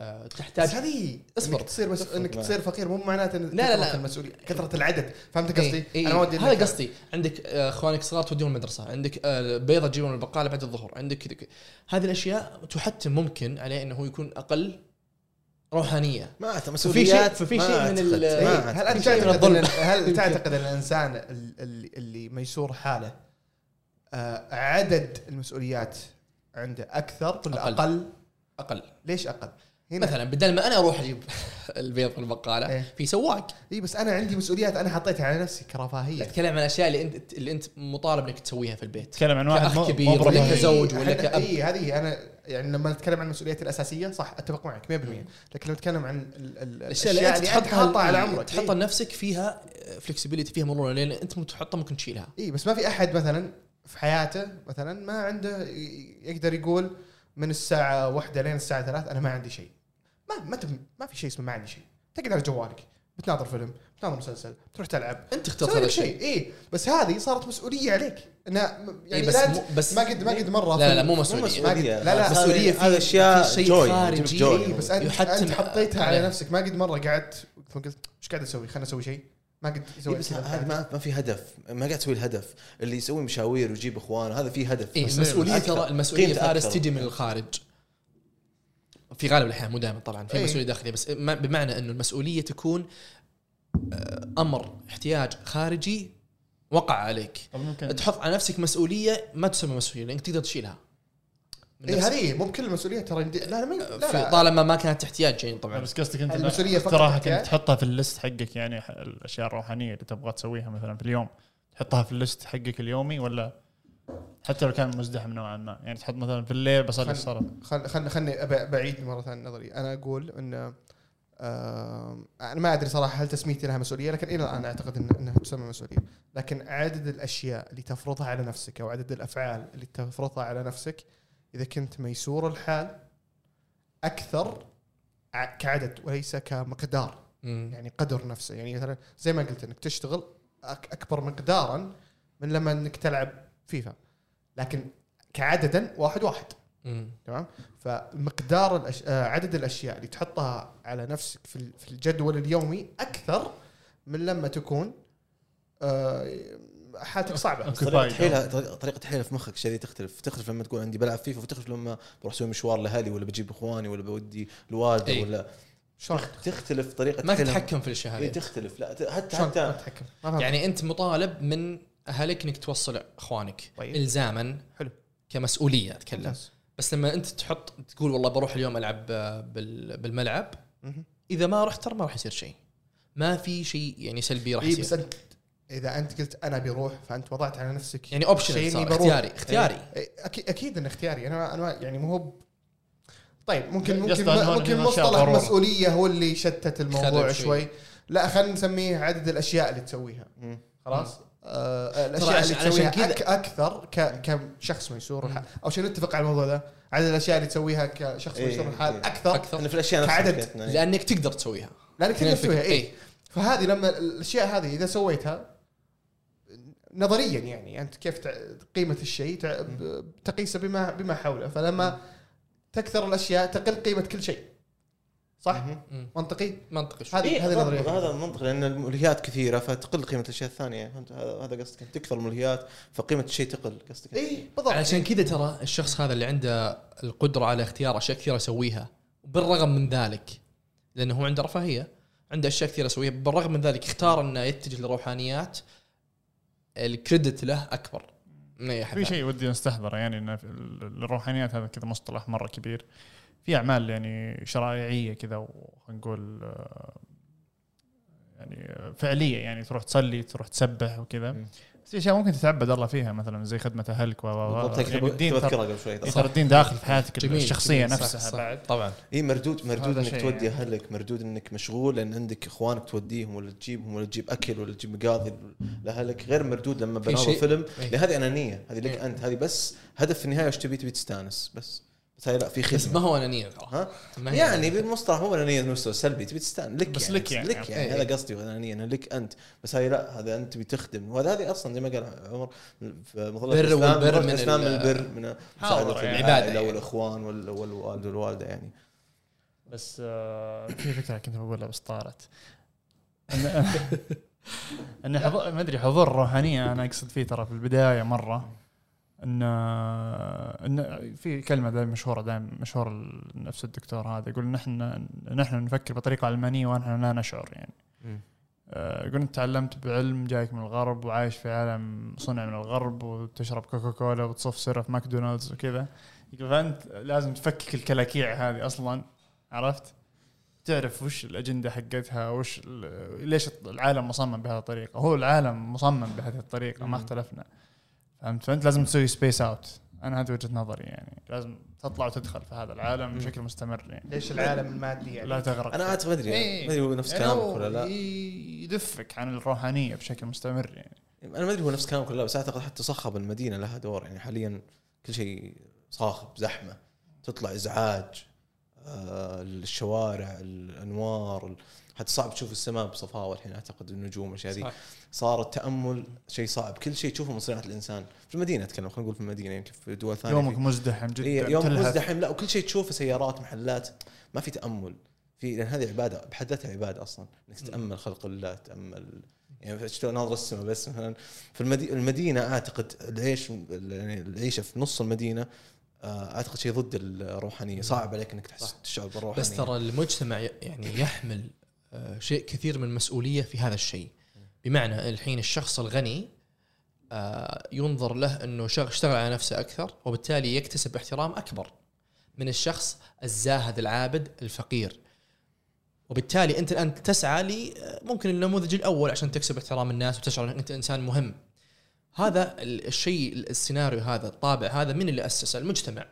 آه، بس تحتاج هذه اصبر. انك تصير بس إنك. تصير فقير مو معناته ان لا، لا، لا. المسؤولية كثرة العدد فهمت قصدي؟ إيه، إيه، أنا ما ودي هذا قصدي عندك آه، إخوانك صغار توديهم المدرسة عندك آه، بيضة تجيبهم من البقالة بعد الظهر عندك كذا. هذه الأشياء تحتم ممكن عليه إنه هو يكون أقل روحانية ما أعتقد ففي شيء- مسؤوليات ففي شيء من. ال- إيه،. هل أنت في شيء من تعتقد ان الظلم. هل تعتقد إن الإنسان ال- اللي اللي ميسور حاله عدد المسؤوليات عنده أكثر ولا. أقل؟ أقل ليش أقل؟ هنا مثلا بدل ما أنا أروح أجيب البيض من البقاله إيه. في سواق إي بس أنا عندي مسؤوليات أنا حطيتها على نفسي كرفاهية أتكلم عن الاشياء اللي انت اللي أنت مطالب إنك تسويها في البيت تكلم عن واحد كأخ مو- كبير ولا. كزوج ولا كأب. إي هذه أنا يعني لما نتكلم عن المسؤوليات الأساسية صح أتفق معك 100% لكن لو نتكلم عن ال- ال- الأشياء اللي أنت أنت تحطها على عمرك تحطها. لنفسك فيها فلكسبيتي فيها مرونة لأن أنت تحطها ممكن تشيلها إي بس ما في أحد مثلا في حياته مثلا ما عنده يقدر يقول من الساعة واحدة لين الساعة ثلاث أنا ما عندي شيء ما ما, تم ما في شيء اسمه ما عندي شيء. تقعد على جوالك بتناظر فيلم بتناظر مسلسل تروح تلعب. أنت اخترت هذا الشيء شيء. اي بس هذه صارت مسؤولية عليك. انها يعني إيه بس لا مو- بس ما قد ما قد مرة لا لا مو مو مسؤولية. مسؤولية. لا، لا، مسؤولية في أشياء في شيء جوي، خارجي. جوي. بس انت يحتم أنت حطيتها على. نفسك. ما قد مرة قعدت قلت إيش قاعد أسوي؟ خليني أسوي شيء. ما قد إيه سويت بس هذا ما ما في هدف. ما قاعد تسوي الهدف. اللي يسوي مشاوير ويجيب إخوان هذا في هدف. إيه أكثر. ترى المسؤوليه فارس. تجي من الخارج. في غالب الأحيان مو دائما طبعا في إيه. مسؤولية داخلية بس ما- بمعنى إنه المسؤولية تكون آه، أمر احتياج خارجي وقع عليك طب ممكن تحط على نفسك مسؤولية ما تسمى مسؤولية لأنك تقدر تشيلها من اي. هذه مو بكل المسؤوليات ترى لا لا ما- لا, لا. طالما ما كانت تحتاج يعني طبعا بس قصدك أنت اقتراحك أحتياج. انك تحطها في ال list حقك يعني الأشياء الروحانية اللي تبغى تسويها مثلا في اليوم تحطها في ال list حقك اليومي ولا حتى لو كان مزدحم نوعا ما. يعني تحط مثلا في الليل بصلي خل- الصلاة. خل خل خلني أب- بعيد مرة ثانية نظري. أنا أقول إن آم، أنا ما أدري صراحة هل تسميتي لها مسؤولية لكن إلى الآن أعتقد إن إنها تسمى مسؤولية. لكن عدد الأشياء اللي تفرضها على نفسك أو عدد الأفعال اللي تفرضها على نفسك إذا كنت ميسور الحال أكثر كعدد وليس كمقدار. مم. يعني قدر نفسه. يعني مثلا زي ما قلت إنك تشتغل أك- أكبر مقدارا من لما إنك تلعب فيفا لكن كعددا واحد واحد. تمام فمقدار الأش... آه، عدد الأشياء اللي تحطها على نفسك في ال- في الجدول اليومي أكثر من لما تكون آه، حالتك صعبة. طريقة Occupied. تحيلها في مخك شذي تختلف تختلف لما تقول عندي بلعب فيفا وتختلف لما بروح أسوي مشوار لأهلي ولا بجيب إخواني ولا بودي الوالده إيه. ولا شلون تختلف طريقة ما. تتحكم في الأشياء هذه تختلف لا حتى ما حتى تتحكم ما فهمت. يعني أنت مطالب من اهلك انك توصل اخوانك طيب. الزاما حلو. كمسؤوليه اتكلم ممتاز. بس لما انت تحط تقول والله بروح اليوم العب آه، بال- بالملعب مهم. اذا ما رحت ترى ما راح يصير شيء ما في شيء يعني سلبي راح يصير بس انت اذا انت قلت أنا بروح فانت وضعت على نفسك يعني option صار. اختياري اختياري إيه، أكيد أكيد انه اختياري أنا أنا يعني مو هو طيب ممكن ممكن ممكن مصطلح. مسؤوليه هو اللي شتت الموضوع شوي. شوي لا خلينا نسميه عدد الاشياء اللي تسويها. خلاص آه الأشياء عشان- اللي تسويها كذا- أك أكثر ك كشخص ميسور الحال أو شيء نتفق على الموضوع ده عدد الأشياء اللي تسويها كشخص إيه، ميسور الحال إيه. أكثر أكثر. في الأشياء نفسها كعدد. إيه. لأنك تقدر تسويها. لأنك تقدر تسويها اي إيه. فهذه لما الأشياء هذه إذا سويتها نظريا يعني أنت كيف قيمة الشيء تقيسه بما بما حوله. فلما تكثر الأشياء تقل قيمة كل شيء. صح. منطقي؟ منطقي شوي. هذه إيه، هذه بالضبط، نظرية. هذا منطق لأن الملهيات كثيرة فتقل قيمة الأشياء الثانية. فهمت هذا هذا قصدك تكثر الملهيات فقيمة الشيء تقل قصدك اي بالضبط. علشان كذا ترى الشخص هذا اللي عنده القدرة على اختيار أشياء كثيرة يسويها بالرغم من ذلك لأنه هو عنده رفاهية عنده أشياء كثيرة يسويها بالرغم من ذلك اختار إنه يتجه للروحانيات الكريدت له أكبر. من أي احد في. شيء ودي نستحضره يعني ان الروحانيات هذا كذا مصطلح مرة كبير. في أعمال يعني شرائعية كذا وخلينا نقول آه، يعني فعلية يعني تروح تصلي تروح تسبح وكذا. بس في أشياء ممكن تتعبد الله فيها مثلا زي خدمة أهلك و و- بالضبط يعني الدين قبل شوي ترى الدين داخل في حياتك جميل الشخصيه جميل، صح، نفسها صح. بعد طبعا اي مردود مردود هذا إنك تودي يعني. أهلك مردود إنك مشغول لأن عندك إخوانك توديهم ولا تجيبهم ولا تجيب أكل ولا تجيب مقاضي لأهلك غير مردود لما بناظر شيء- فيلم إيه. لهذه أنانية هذه لك إيه. أنت هذه بس هدف في النهاية وش تبي تبي تستانس بس بس هاي لا في بس خدمة. ما هو أنانية ترى ها؟ ما هي يعني بالمصطلح مو أنانية مستوى سلبي. تبي تستأنس. لك بس يعني لك يعني. لك يعني إيه. هذا قصدي أنانية إنه لك أنت. بس هاي لا هذا أنت تبي تخدم. وهذا هذه أصلا زي ما قال عمر في مظلة بر والبر مظلة من الإسلام البر من مساعدة يعني. العائلة يعني. والإخوان وال- والوالد والوالدة يعني. بس آه، في فكره كنت بقولها بس طارت. ان ان حضور ما أدري حضور الروحانيه أنا أقصد فيه ترى في البداية مرة. إن إن في كلمة دائما مشهورة دائما مشهور نفس الدكتور هذا يقول نحن نحن نفكر بطريقة علمانيه ونحن لا نشعر يعني. آه، يقول أنت تعلمت بعلم جايك من الغرب وعايش في عالم صنع من الغرب وتشرب كوكا كولا وتصف سيرة في ماكدونالدز وكذا. يقول فأنت لازم تفكك الكلاكيع هذه أصلا عرفت؟ تعرف وش الأجندة حقتها وش ليش العالم مصمم بهذه الطريقة؟ هو العالم مصمم بهذه الطريقة ما. اختلفنا. فهمت؟ فأنت لازم تسوي space out أنا هذه وجهة نظري يعني. لازم تطلع وتدخل في هذا العالم بشكل مستمر يعني. ليش العالم المادي يعني؟ لا تغرق. أنا اعتقد ما أدري. إيه. ما أدري هو نفس يعني كلامك هو ولا لا. يدفك عن الروحانية بشكل مستمر يعني. أنا ما أدري هو نفس كلامك ولا لا بس أعتقد حتى صخب المدينة لها دور يعني. حاليا كل شيء صاخب زحمة تطلع إزعاج آه الشوارع الأنوار ال- حتى صعب تشوف السماء بصفاوه الحين أعتقد النجوم والأشياء ذي صح. صار التأمل شيء صعب. كل شيء تشوفه من صناعه الإنسان. في المدينة أتكلم خلينا نقول في المدينة يمكن في دول ثانية يومك في- مزدحم جدا إيه يوم تلهث. مزدحم. لا وكل شيء تشوفه سيارات محلات ما في تأمل. في لأن هذه عبادة بحد ذاتها عبادة أصلا إنك تتامل خلق الله تتامل يعني ناظر السماء بس مثلا في المدي- المدينة أعتقد العيش يعني العيشة في نص المدينة آه، أعتقد شيء ضد الروحانية. صعب عليك إنك تحس تشعر بالروحانية. بس ترى المجتمع يعني يحمل شيء كثير من المسؤولية في هذا الشيء. بمعنى الحين الشخص الغني آه، ينظر له إنه اشتغل على نفسه أكثر وبالتالي يكتسب احترام أكبر من الشخص الزاهد العابد الفقير. وبالتالي أنت الآن تسعى ل ممكن النموذج الأول عشان تكسب احترام الناس وتشعر انك أنت إنسان مهم. هذا ال- الشيء السيناريو هذا الطابع هذا من اللي اسسه المجتمع.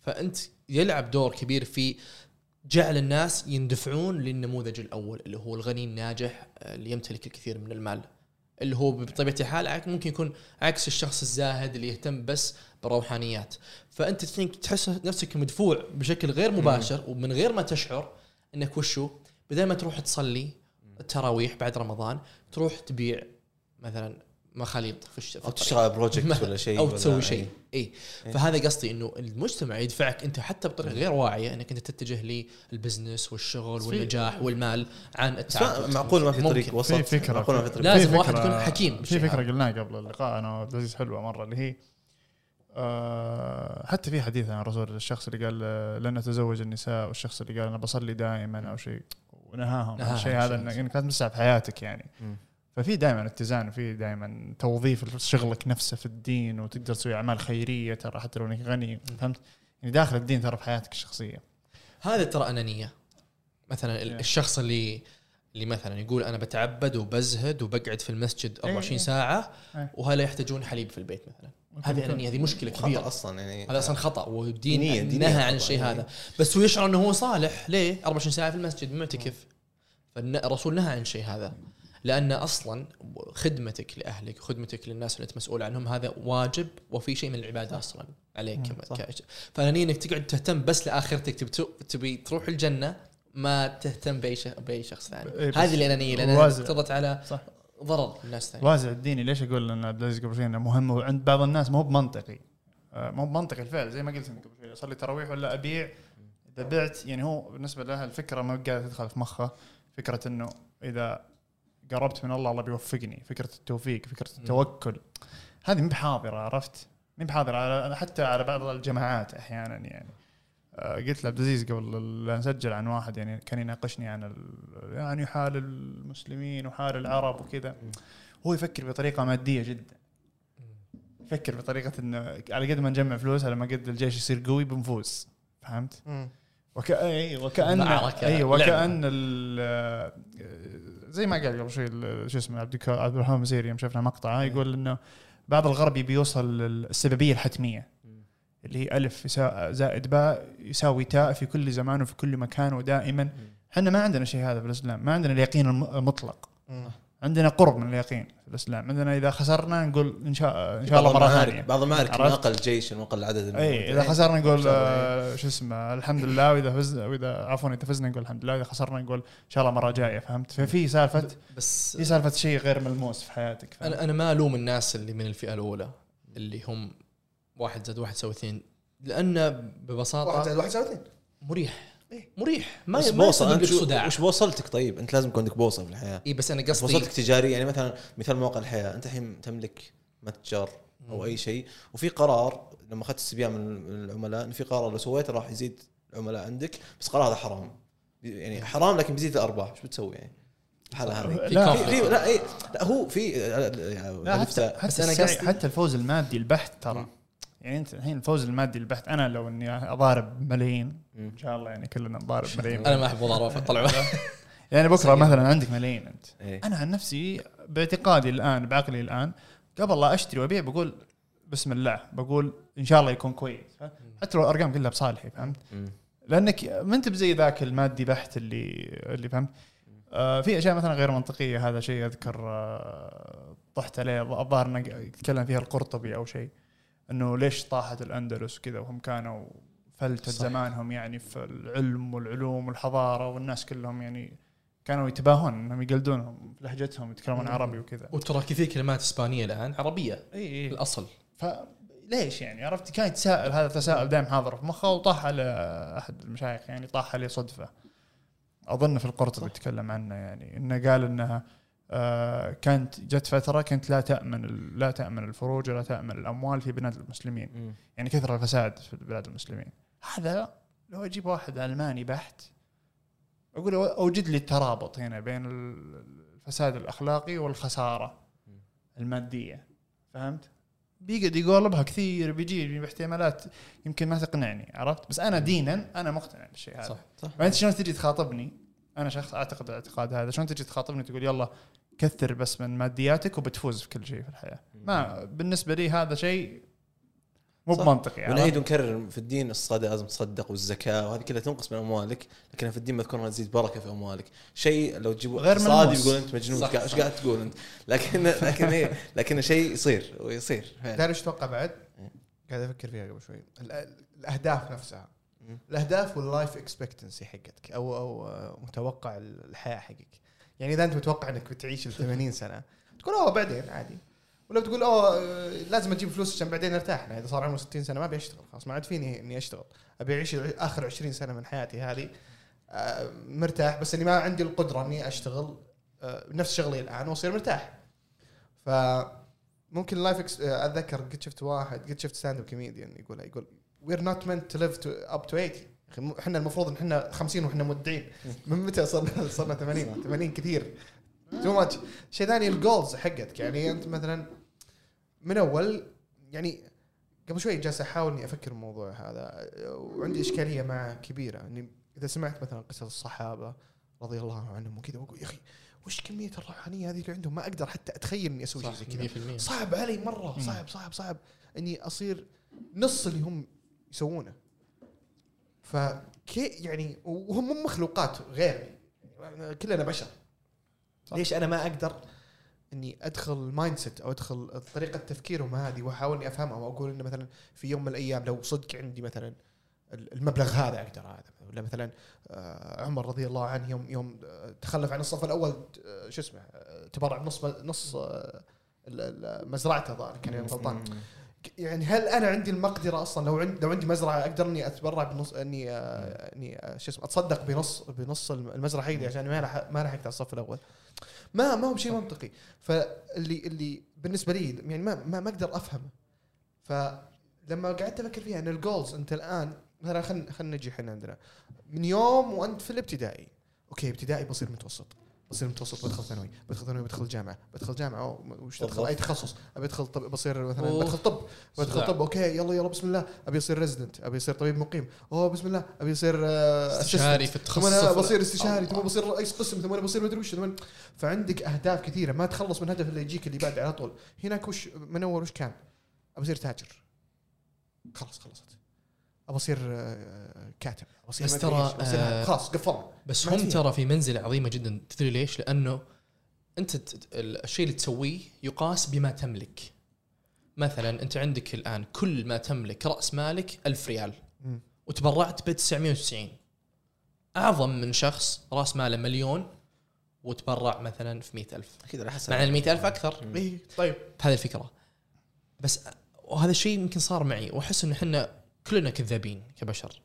فأنت يلعب دور كبير في جعل الناس يندفعون للنموذج الأول اللي هو الغني الناجح آه، اللي يمتلك الكثير من المال. اللي هو بطبيعة الحال ممكن يكون عكس الشخص الزاهد اللي يهتم بس بالروحانيات فأنت تحس نفسك مدفوع بشكل غير مباشر ومن غير ما تشعر إنك وشو؟ بدل ما تروح تصلي التراويح بعد رمضان تروح تبيع مثلا مخاليط في الش- أو. تشتغل على project ولا شيء أو تسوي شيء اي إيه. فهذا قصدي إنه المجتمع يدفعك أنت حتى بطريقة غير واعية إنك أنت تتجه لل business والشغل والنجاح والمال عن التعبد معقول ما في طريق. وسط في فكرة. معقول ما في طريق لازم في واحد يكون حكيم في فكرة. قلناها قبل اللقاء أنا وعزيز حلوة مرة اللي هي آه حتى في حديث عن الرسول الشخص اللي قال آه، لن أتزوج النساء والشخص اللي قال أنا بصلي دائما أو شيء ونهاهم عن الشيء هذا. إنك لازم تسعى في حياتك يعني مم. ففي دائما اتزان وفي دائما توظيف شغلك نفسه في الدين وتقدر تسوي أعمال خيرية ترى حتى لو إنك غني فهمت؟ يعني داخل الدين ترى في حياتك الشخصية. هذا ترى أنانية. مثلا إيه. الشخص اللي اللي مثلا يقول أنا بتعبد وبزهد وبقعد في المسجد 24 إيه. ساعة إيه. وهلا يحتاجون حليب في البيت مثلا. هذه أنانية هذه مشكلة كبيرة. أصلا يعني. هذا أصلا خطأ والدين نهى عن خطأ، الشيء يعني. هذا. بس هو يشعر إنه هو صالح. ليه؟ 24 ساعة في المسجد معتكف فالرسول نهى عن الشيء هذا. لأن أصلا خدمتك لأهلك وخدمتك للناس اللي أنت مسؤول عنهم هذا واجب وفي شيء من العبادة أصلا عليك. ك- فانانيه إنك تقعد تهتم بس لآخرتك تبي تبي تروح الجنة ما تهتم بأي بأي شخص ثاني. إيه، بس هذه الانانيه وازع. اقتضت على صح. ضرر الناس ثانية. وازع الديني. ليش أقول ان عبد العزيز قبل مهم؟ وعند بعض الناس مو بمنطقي. آه، مو بمنطقي الفعل. زي ما قلت انت قبل شوي أصلي تراويح ولا أبيع إذا بعت يعني هو بالنسبة له الفكرة ما قاعدة تدخل في مخه. فكرة إنه إذا قربت من الله الله بيوفقني. فكرة التوفيق فكرة التوكل. هذه مو بحاضرة عرفت؟ مو بحاضرة حتى على بعض الجماعات أحيانا يعني. آه، قلت لعبد العزيز قبل لا نسجل عن واحد يعني كان يناقشني عن يعني حال المسلمين وحال العرب وكذا. هو يفكر بطريقة مادية جدا. يفكر بطريقة إنه على قد ما نجمع فلوس على ما قد الجيش يصير قوي بنفوز. فهمت؟ مم. وك... اي وكأن معركة، اي لعبة. وكأن ال... زي ما قال قبل شوي شو اسمه عبد عبد الرحمن مسيري يوم شفنا مقطع يقول إنه بعض الغرب يبي يوصل للسببية الحتمية اللي هي ألف زائد باء يساوي تاء في كل زمان وفي كل مكان ودائما. إحنا ما عندنا شيء هذا في الإسلام ما عندنا اليقين الم- المطلق. عندنا قرب من اليقين في الإسلام. عندنا إذا خسرنا نقول إن شاء إن شاء الله مرة ثانية. بعض المعارك؟ أقل جيش ما أقل عدد اي إذا خسرنا نقول آه، شو اسمه الحمد لله وإذا فزنا واذا عفوا إذا فزنا نقول الحمد لله وإذا خسرنا نقول إن شاء الله مرة جاية فهمت؟ ففي سالفه بس في سالفة شيء غير ملموس في حياتك فهمت؟ أنا أنا ما ألوم الناس اللي من الفئة الأولى اللي هم واحد زائد واحد يساوي اثنين لأن واحد ببساطه زائد واحد يساوي اثنين. مريح. إيه. مريح. ما بس ما أنت صداع وش بوصلتك طيب؟ أنت لازم يكون عندك بوصله في الحياة. اي بس أنا قصدي بوصلتك تجاريه يعني مثلا مثال مواقع الحياة. أنت الحين تملك متجر أو أي شيء وفي قرار لما أخذت استبيان من العملاء إن في قرار لو سويته راح يزيد العملاء عندك بس القرار هذا حرام. يعني حرام لكن بيزيد الأرباح. إيش بتسوي يعني؟ الحاله هذه. لا في في لا إيه. لا هو في لا حتى يعني حتى بس أنا حتى الفوز المادي البحت ترى. يعني أنت الحين الفوز المادي البحت أنا لو إني أضارب ملايين إن شاء الله يعني كلنا نضارب ملايين. أنا ما أحب مضاربة طلع يعني بكرة مثلا عندك ملايين أنت. إيه. أنا عن نفسي باعتقادي الآن بعقلي الآن قبل لا أشتري وأبيع بقول بسم الله بقول إن شاء الله يكون كويس. حتى لو الأرقام كلها بصالحي فهمت؟ لأنك ما أنت بزي ذاك المادي بحت اللي اللي فهمت؟ آه في أشياء مثلا غير منطقية هذا شيء أذكر آه طحت عليه الظاهر إنه يتكلم فيها القرطبي أو شيء. إنه ليش طاحت الأندلس وكذا وهم كانوا فلتة. زمانهم يعني في العلم والعلوم والحضارة والناس كلهم يعني كانوا يتباهون إنهم يقلدونهم لهجتهم يتكلمون. عربي وكذا. وترى كثير كلمات إسبانية الآن عربية إي إي. الأصل. فليش يعني؟ عرفت؟ كان يتساءل هذا تساؤل دائم حاضر في مخه وطاح على أحد المشايخ يعني طاح عليه صدفة. أظن في القرطبي يتكلم عنه يعني إنه قال إنها كانت جت فترة كنت لا تأمن لا تأمن الفروج ولا تأمن الأموال في بلاد المسلمين مم. يعني كثر الفساد في بلاد المسلمين هذا لو أجيب واحد ألماني بحت أقول أوجد لي الترابط هنا بين ال- الفساد الأخلاقي والخسارة المادية فهمت؟ بيقعد يقولبها كثير بيجي باحتمالات يمكن ما تقنعني عرفت؟ بس أنا دينا أنا مقتنع بالشيء هذا صح صح فانت شلون تجي تخاطبني؟ أنا شخص أعتقد الاعتقاد هذا شلون تجي تخاطبني تقول يلا كثر بس من مادياتك وبتفوز في كل شيء في الحياة ما بالنسبة لي هذا شيء مو. بمنطقي عرفت؟ ونعيد ونكرر في الدين الصدقه لازم تصدق والزكاة وهذه كلها تنقص من أموالك لكن في الدين مذكور انها تزيد بركة في أموالك شيء لو تجيبوا غير ملموس. بيقول أنت مجنون إيش قاعد- تقول أنت لكن لكن إيه لكن شيء يصير ويصير. تعرف إيش أتوقع بعد؟ إيه. قاعد أفكر فيها قبل شوي ال- الأهداف نفسها. الأهداف وال life expectancy حقتك أو أو متوقع الحياة حقك يعني إذا أنت متوقع إنك بتعيش ل 80 سنة تقول أوه بعدين عادي. ولا بتقول أوه آه، لازم أجيب فلوس عشان بعدين أرتاح. إذا صار عمري 60 سنة ما أبي أشتغل خلاص ما عاد فيني إني أشتغل. أبي أعيش آخر 20 سنة من حياتي هذه آه، مرتاح. بس إني ما عندي القدرة إني أشتغل آه، نفس شغلي الآن وأصير مرتاح. فممكن ال life ex... آه، أتذكر قد شفت واحد قد شفت stand up comedian يقول يقول we're not meant to live up to 80 أخي مو- إحنا المفروض إن إحنا 50 وإحنا مودعين. من متى صرنا صرنا 80 80 كثير. too much شيء ثاني ال goals حقتك يعني أنت مثلا من أول يعني قبل شوي جالس أحاول إني أفكر الموضوع هذا. وعندي إشكالية مع كبيرة. إني إذا سمعت مثلا قصص الصحابة رضي الله عنهم وكذا وأقول يا أخي وش كمية الروحانية هذه اللي عندهم؟ ما أقدر حتى أتخيل إني أسوي شيء زي كذا. 100% صعب علي مرة. صعب صعب صعب. إني أصير نص اللي هم يسوونه. فكيف يعني وهم مو مخلوقات غيري كلنا بشر. صح. ليش أنا ما أقدر إني أدخل ال mindset أو أدخل طريقة تفكيرهم هذه وأحاول إني أفهمها وأقول إنه مثلا في يوم من الأيام لو صدق عندي مثلا المبلغ هذا أقدر هذا ولا مثلا آه، عمر رضي الله عنه يوم يوم آه، تخلف عن الصف الأول آه، شو اسمه تبرع بنص نص مزرعته ظاهر كان يوم غلطان. يعني هل أنا عندي المقدرة أصلا؟ لو عندي لو عندي مزرعة أقدر إني أتبرع بنص إني آه، إني آه، شو اسمه أتصدق بنص بنص المزرعة حقتي عشان ما لح- ما لحقت على الصف الأول. ما ما هو شيء منطقي. فاللي اللي بالنسبة لي يعني ما ما, ما أقدر افهمه فلما قعدت أفكر فيها إن ال goals أنت الآن مثلا خلينا خلينا نجي إحنا عندنا. من يوم وأنت في الابتدائي. أوكي ابتدائي بصير متوسط. بصير متوسط بدخل ثانوي. بدخل ثانوي بدخل جامعة. بدخل جامعة وش تدخل. أي تخصص. أبي أدخل طب بصير مثلا. بدخل طب. بدخل. طب أوكي يلا يلا بسم الله. أبي أصير resident أبي أصير طبيب مقيم. أوه بسم الله. أبي أصير آه، استشاري. في ثم أنا التخصص. بصير استشاري ثم. بصير رئيس قسم ثم أنا بصير مدري وش. فعندك أهداف كثيرة. ما تخلص من هدف اللي يجيك اللي بعد على طول. هناك وش من اول وش كان؟ أبي أصير تاجر. خلاص خلصت. ابى اصير آه، كاتب. ابى اصير بس ترى،. آه، خلاص قفلنا بس هم. ترى في منزله عظيمه جدا. تدري ليش؟ لأنه أنت الشيء اللي تسويه يقاس بما تملك. مثلا أنت عندك الآن كل ما تملك رأس مالك ألف ريال. وتبرعت ب 990 أعظم من شخص رأس ماله مليون وتبرع مثلا في مئة ألف. أكيد على حسب. مع ال 100 ألف أكثر. اي طيب. بهذه الفكرة. بس وهذا الشيء يمكن صار معي. وأحس إن إحنا كلنا كذابين كبشر.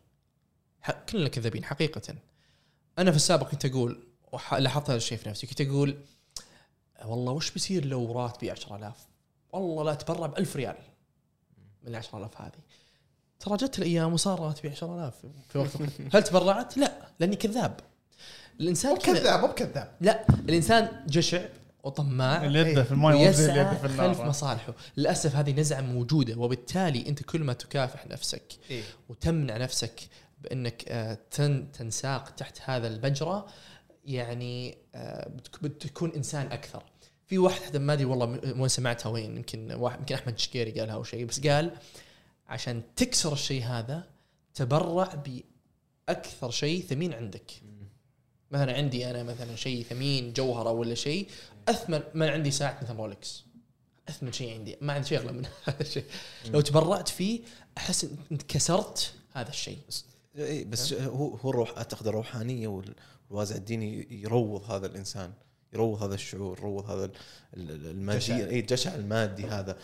كلنا كذابين حقيقة. أنا في السابق كنت أقول لاحظت هذا الشيء في نفسي كنت أقول والله وش بيصير لو راتبي 10000 والله لا أتبرع ب 1000 ريال من ال 10000 هذه. ترى جت الأيام وصار راتبي 10000 في وقت هل تبرعت؟ لا لأني كذاب. الإنسان مو كذا كذاب مو بكذاب. لا الإنسان جشع وطماع اللي يده في الماء زي اللي يده في خلف النار. مصالحه. للأسف هذه نزعة موجودة وبالتالي أنت كل ما تكافح نفسك إيه. وتمنع نفسك بأنك آه، تن تنساق تحت هذا البجره يعني آه، بتك- بتكون إنسان أكثر. في واحد ما أدري والله وين سمعتها وين يمكن واحد يمكن أحمد شقيري قالها أو شيء بس قال عشان تكسر الشيء هذا تبرع بأكثر شيء ثمين عندك. مثلا عندي أنا مثلا شيء ثمين جوهرة ولا شيء أثمن من عندي ساعة مثلا رولكس أثمن شيء عندي ما عندي شيء اغلى من هذا الشيء. لو تبرعت فيه أحس إن انت كسرت هذا الشيء. اي بس هو هو الروح أعتقد الروحانية وال- والوازع الديني يروض هذا الإنسان يروض هذا الشعور يروض هذا ال- ال- المادي. اي الجشع المادي هذا.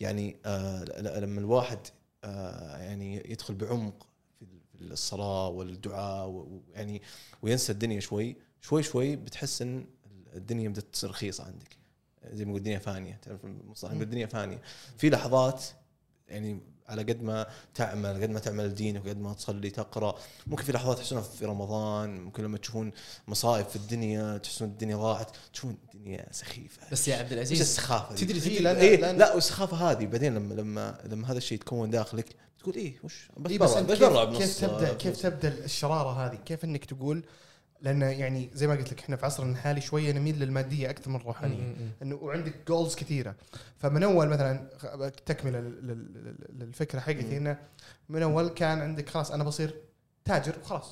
يعني آه لما الواحد آه يعني يدخل بعمق الصلاه والدعاء ويعني وينسى الدنيا شوي شوي شوي بتحس إن الدنيا بدات تصير رخيصة عندك. زي ما يقول الدنيا فانية تعرف المصطلح؟ الدنيا فانية. في لحظات يعني على قد ما تعمل قد ما تعمل دين وقد ما تصلي تقرأ ممكن في لحظات تحسونها في رمضان ممكن لما تشوفون مصائب في الدنيا تحسون الدنيا ضاعت تشوفون الدنيا سخيفة. بس يا عبد إيش العزيز السخافة دي؟ تدري إيه، تدري لا، إيه لأن- لا والسخافة هذه بعدين لما لما لما هذا الشيء يتكون داخلك تقول إيه وش؟ بس إيه بس بس كيف, كيف تبدا آه، كيف تبدأ الشرارة هذه؟ كيف إنك تقول؟ لأن يعني زي ما قلت لك إحنا في عصرنا الحالي شوية نميل للمادية أكثر من الروحانية. إنه وعندك جولز كثيرة. فمن أول مثلا تكملة لل- لل- للفكرة حقتي إنه من أول كان عندك خلاص أنا بصير تاجر وخلاص.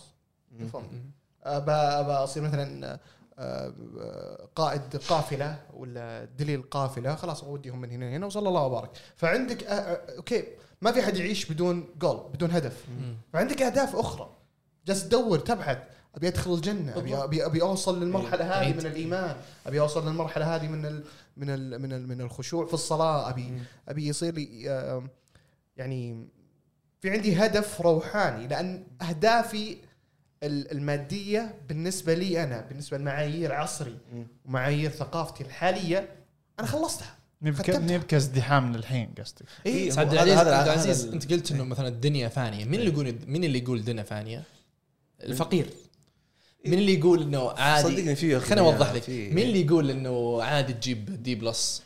أصير مثلا آه، قائد قافلة ولا دليل قافلة خلاص أوديهم من هنا لهنا وصلى الله وبارك. فعندك آه، أوكي ما في احد يعيش بدون جول بدون هدف. فعندك أهداف أخرى. جالس تدور تبحث. أبي أدخل الجنة ابي ابي, أبي أوصل للمرحلة هذه عيد. من الإيمان. أبي أوصل للمرحلة هذه من ال من ال من ال من الخشوع في الصلاة. ابي أبي يصير لي آه، يعني في عندي هدف روحاني لأن أهدافي ال- المادية بالنسبة لي أنا بالنسبة لمعايير عصري. ومعايير ثقافتي الحالية أنا خلصتها. نبكى. نبكى ازدحام للحين قصدك. اي إيه، عبد العزيز عبد العزيز ال- أنت قلت إنه مثلا الدنيا فانية. مين اللي يقول مين اللي يقول الدنيا فانية؟ الفقير. مين اللي يقول إنه عادي؟ صدقني في خليني أوضح لك. مين اللي يقول إنه عادي تجيب دي بلس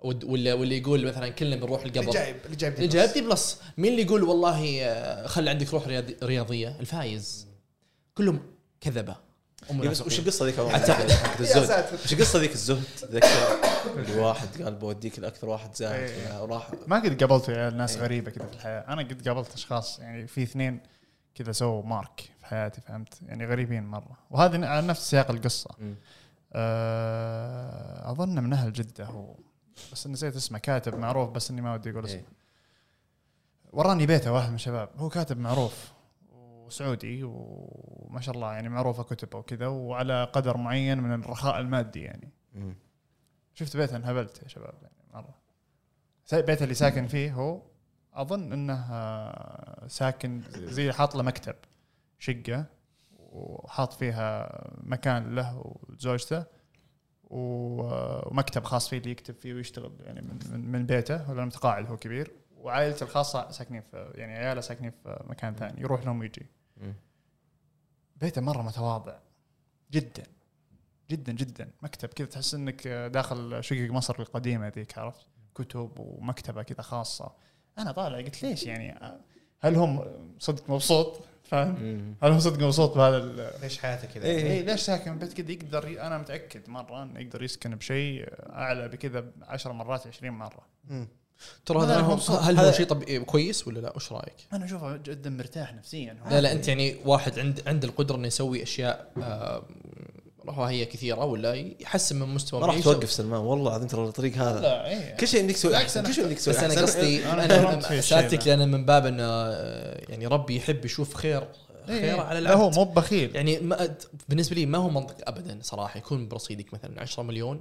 ود- ولا واللي يقول مثلا كلنا بنروح اللي القبر جايب اللي جايب اللي جايب دي بلس مين اللي يقول والله آه، خلي عندك روح رياضي- رياضية؟ الفايز. كلهم كذبة. إيه وش. القصة ذيك حتى-؟ حقت يا الزهد وش القصة ذيك الزهد تذكر اللي واحد قال بوديك الاكثر واحد زاهد إيه. وراح ما قد قابلت يعني ناس إيه. غريبة كذا في الحياة أنا قد قابلت أشخاص يعني في اثنين كذا سووا مارك في حياتي فهمت يعني غريبين مرة وهذه على نفس سياق القصة. أه أظن من أهل جدة هو بس نسيت اسمه كاتب معروف بس إني ما ودي أقول اسمه إيه. وراني بيته واحد من الشباب هو كاتب معروف وسعودي وما شاء الله يعني معروفة كتبه وكذا وعلى قدر معين من الرخاء المادي يعني مم. شفت بيته انهبلت يا شباب يعني مرة بيته اللي ساكن فيه هو أظن إنه آه، ساكن زي حاط له مكتب شقة وحاط فيها مكان له وزوجته و- ومكتب خاص فيه اللي يكتب فيه ويشتغل يعني من, من, بيته ولا متقاعد هو كبير وعائلته الخاصة ساكنين في يعني عياله ساكنين في مكان ثاني يروح لهم ويجي. بيته مرة متواضع. جدا. جدا جدا. مكتب كذا تحس إنك داخل شقق مصر القديمة ذيك عرفت؟ كتب ومكتبة كذا خاصة. أنا طالع قلت ليش يعني؟ هل هم صدق مبسوط؟ فاهم. هل هم صدق مبسوط بهذا ال- ليش حياتك كذا؟ إيه. إيه ليش ساكن بيت كذا؟ يقدر ي- أنا متأكد مرة إنه يقدر يسكن بشيء أعلى بكذا 10 مرات 20 مرة. مم. ترى هذا. هل هو هذا- شيء طب كويس ولا لا؟ وش رأيك؟ أنا أشوفه جدا مرتاح نفسيا. لا لا أنت يعني واحد عند عند القدرة إنه يسوي أشياء آه، رفاهية كثيرة ولا يحسن من مستوى ما راح. توقف سلمان والله العظيم ترى الطريق هذا. لا إيه. كل شيء انك تسوي أحسن. كل شيء انك تسوي بس أنا قصدي أنا سالتك. لأن من باب إنه آه، يعني ربي يحب يشوف خير إيه، خير على لا هو العبد مو بخيل. يعني ما بالنسبة لي ما هو منطق ابدا صراحة يكون برصيدك مثلا 10 مليون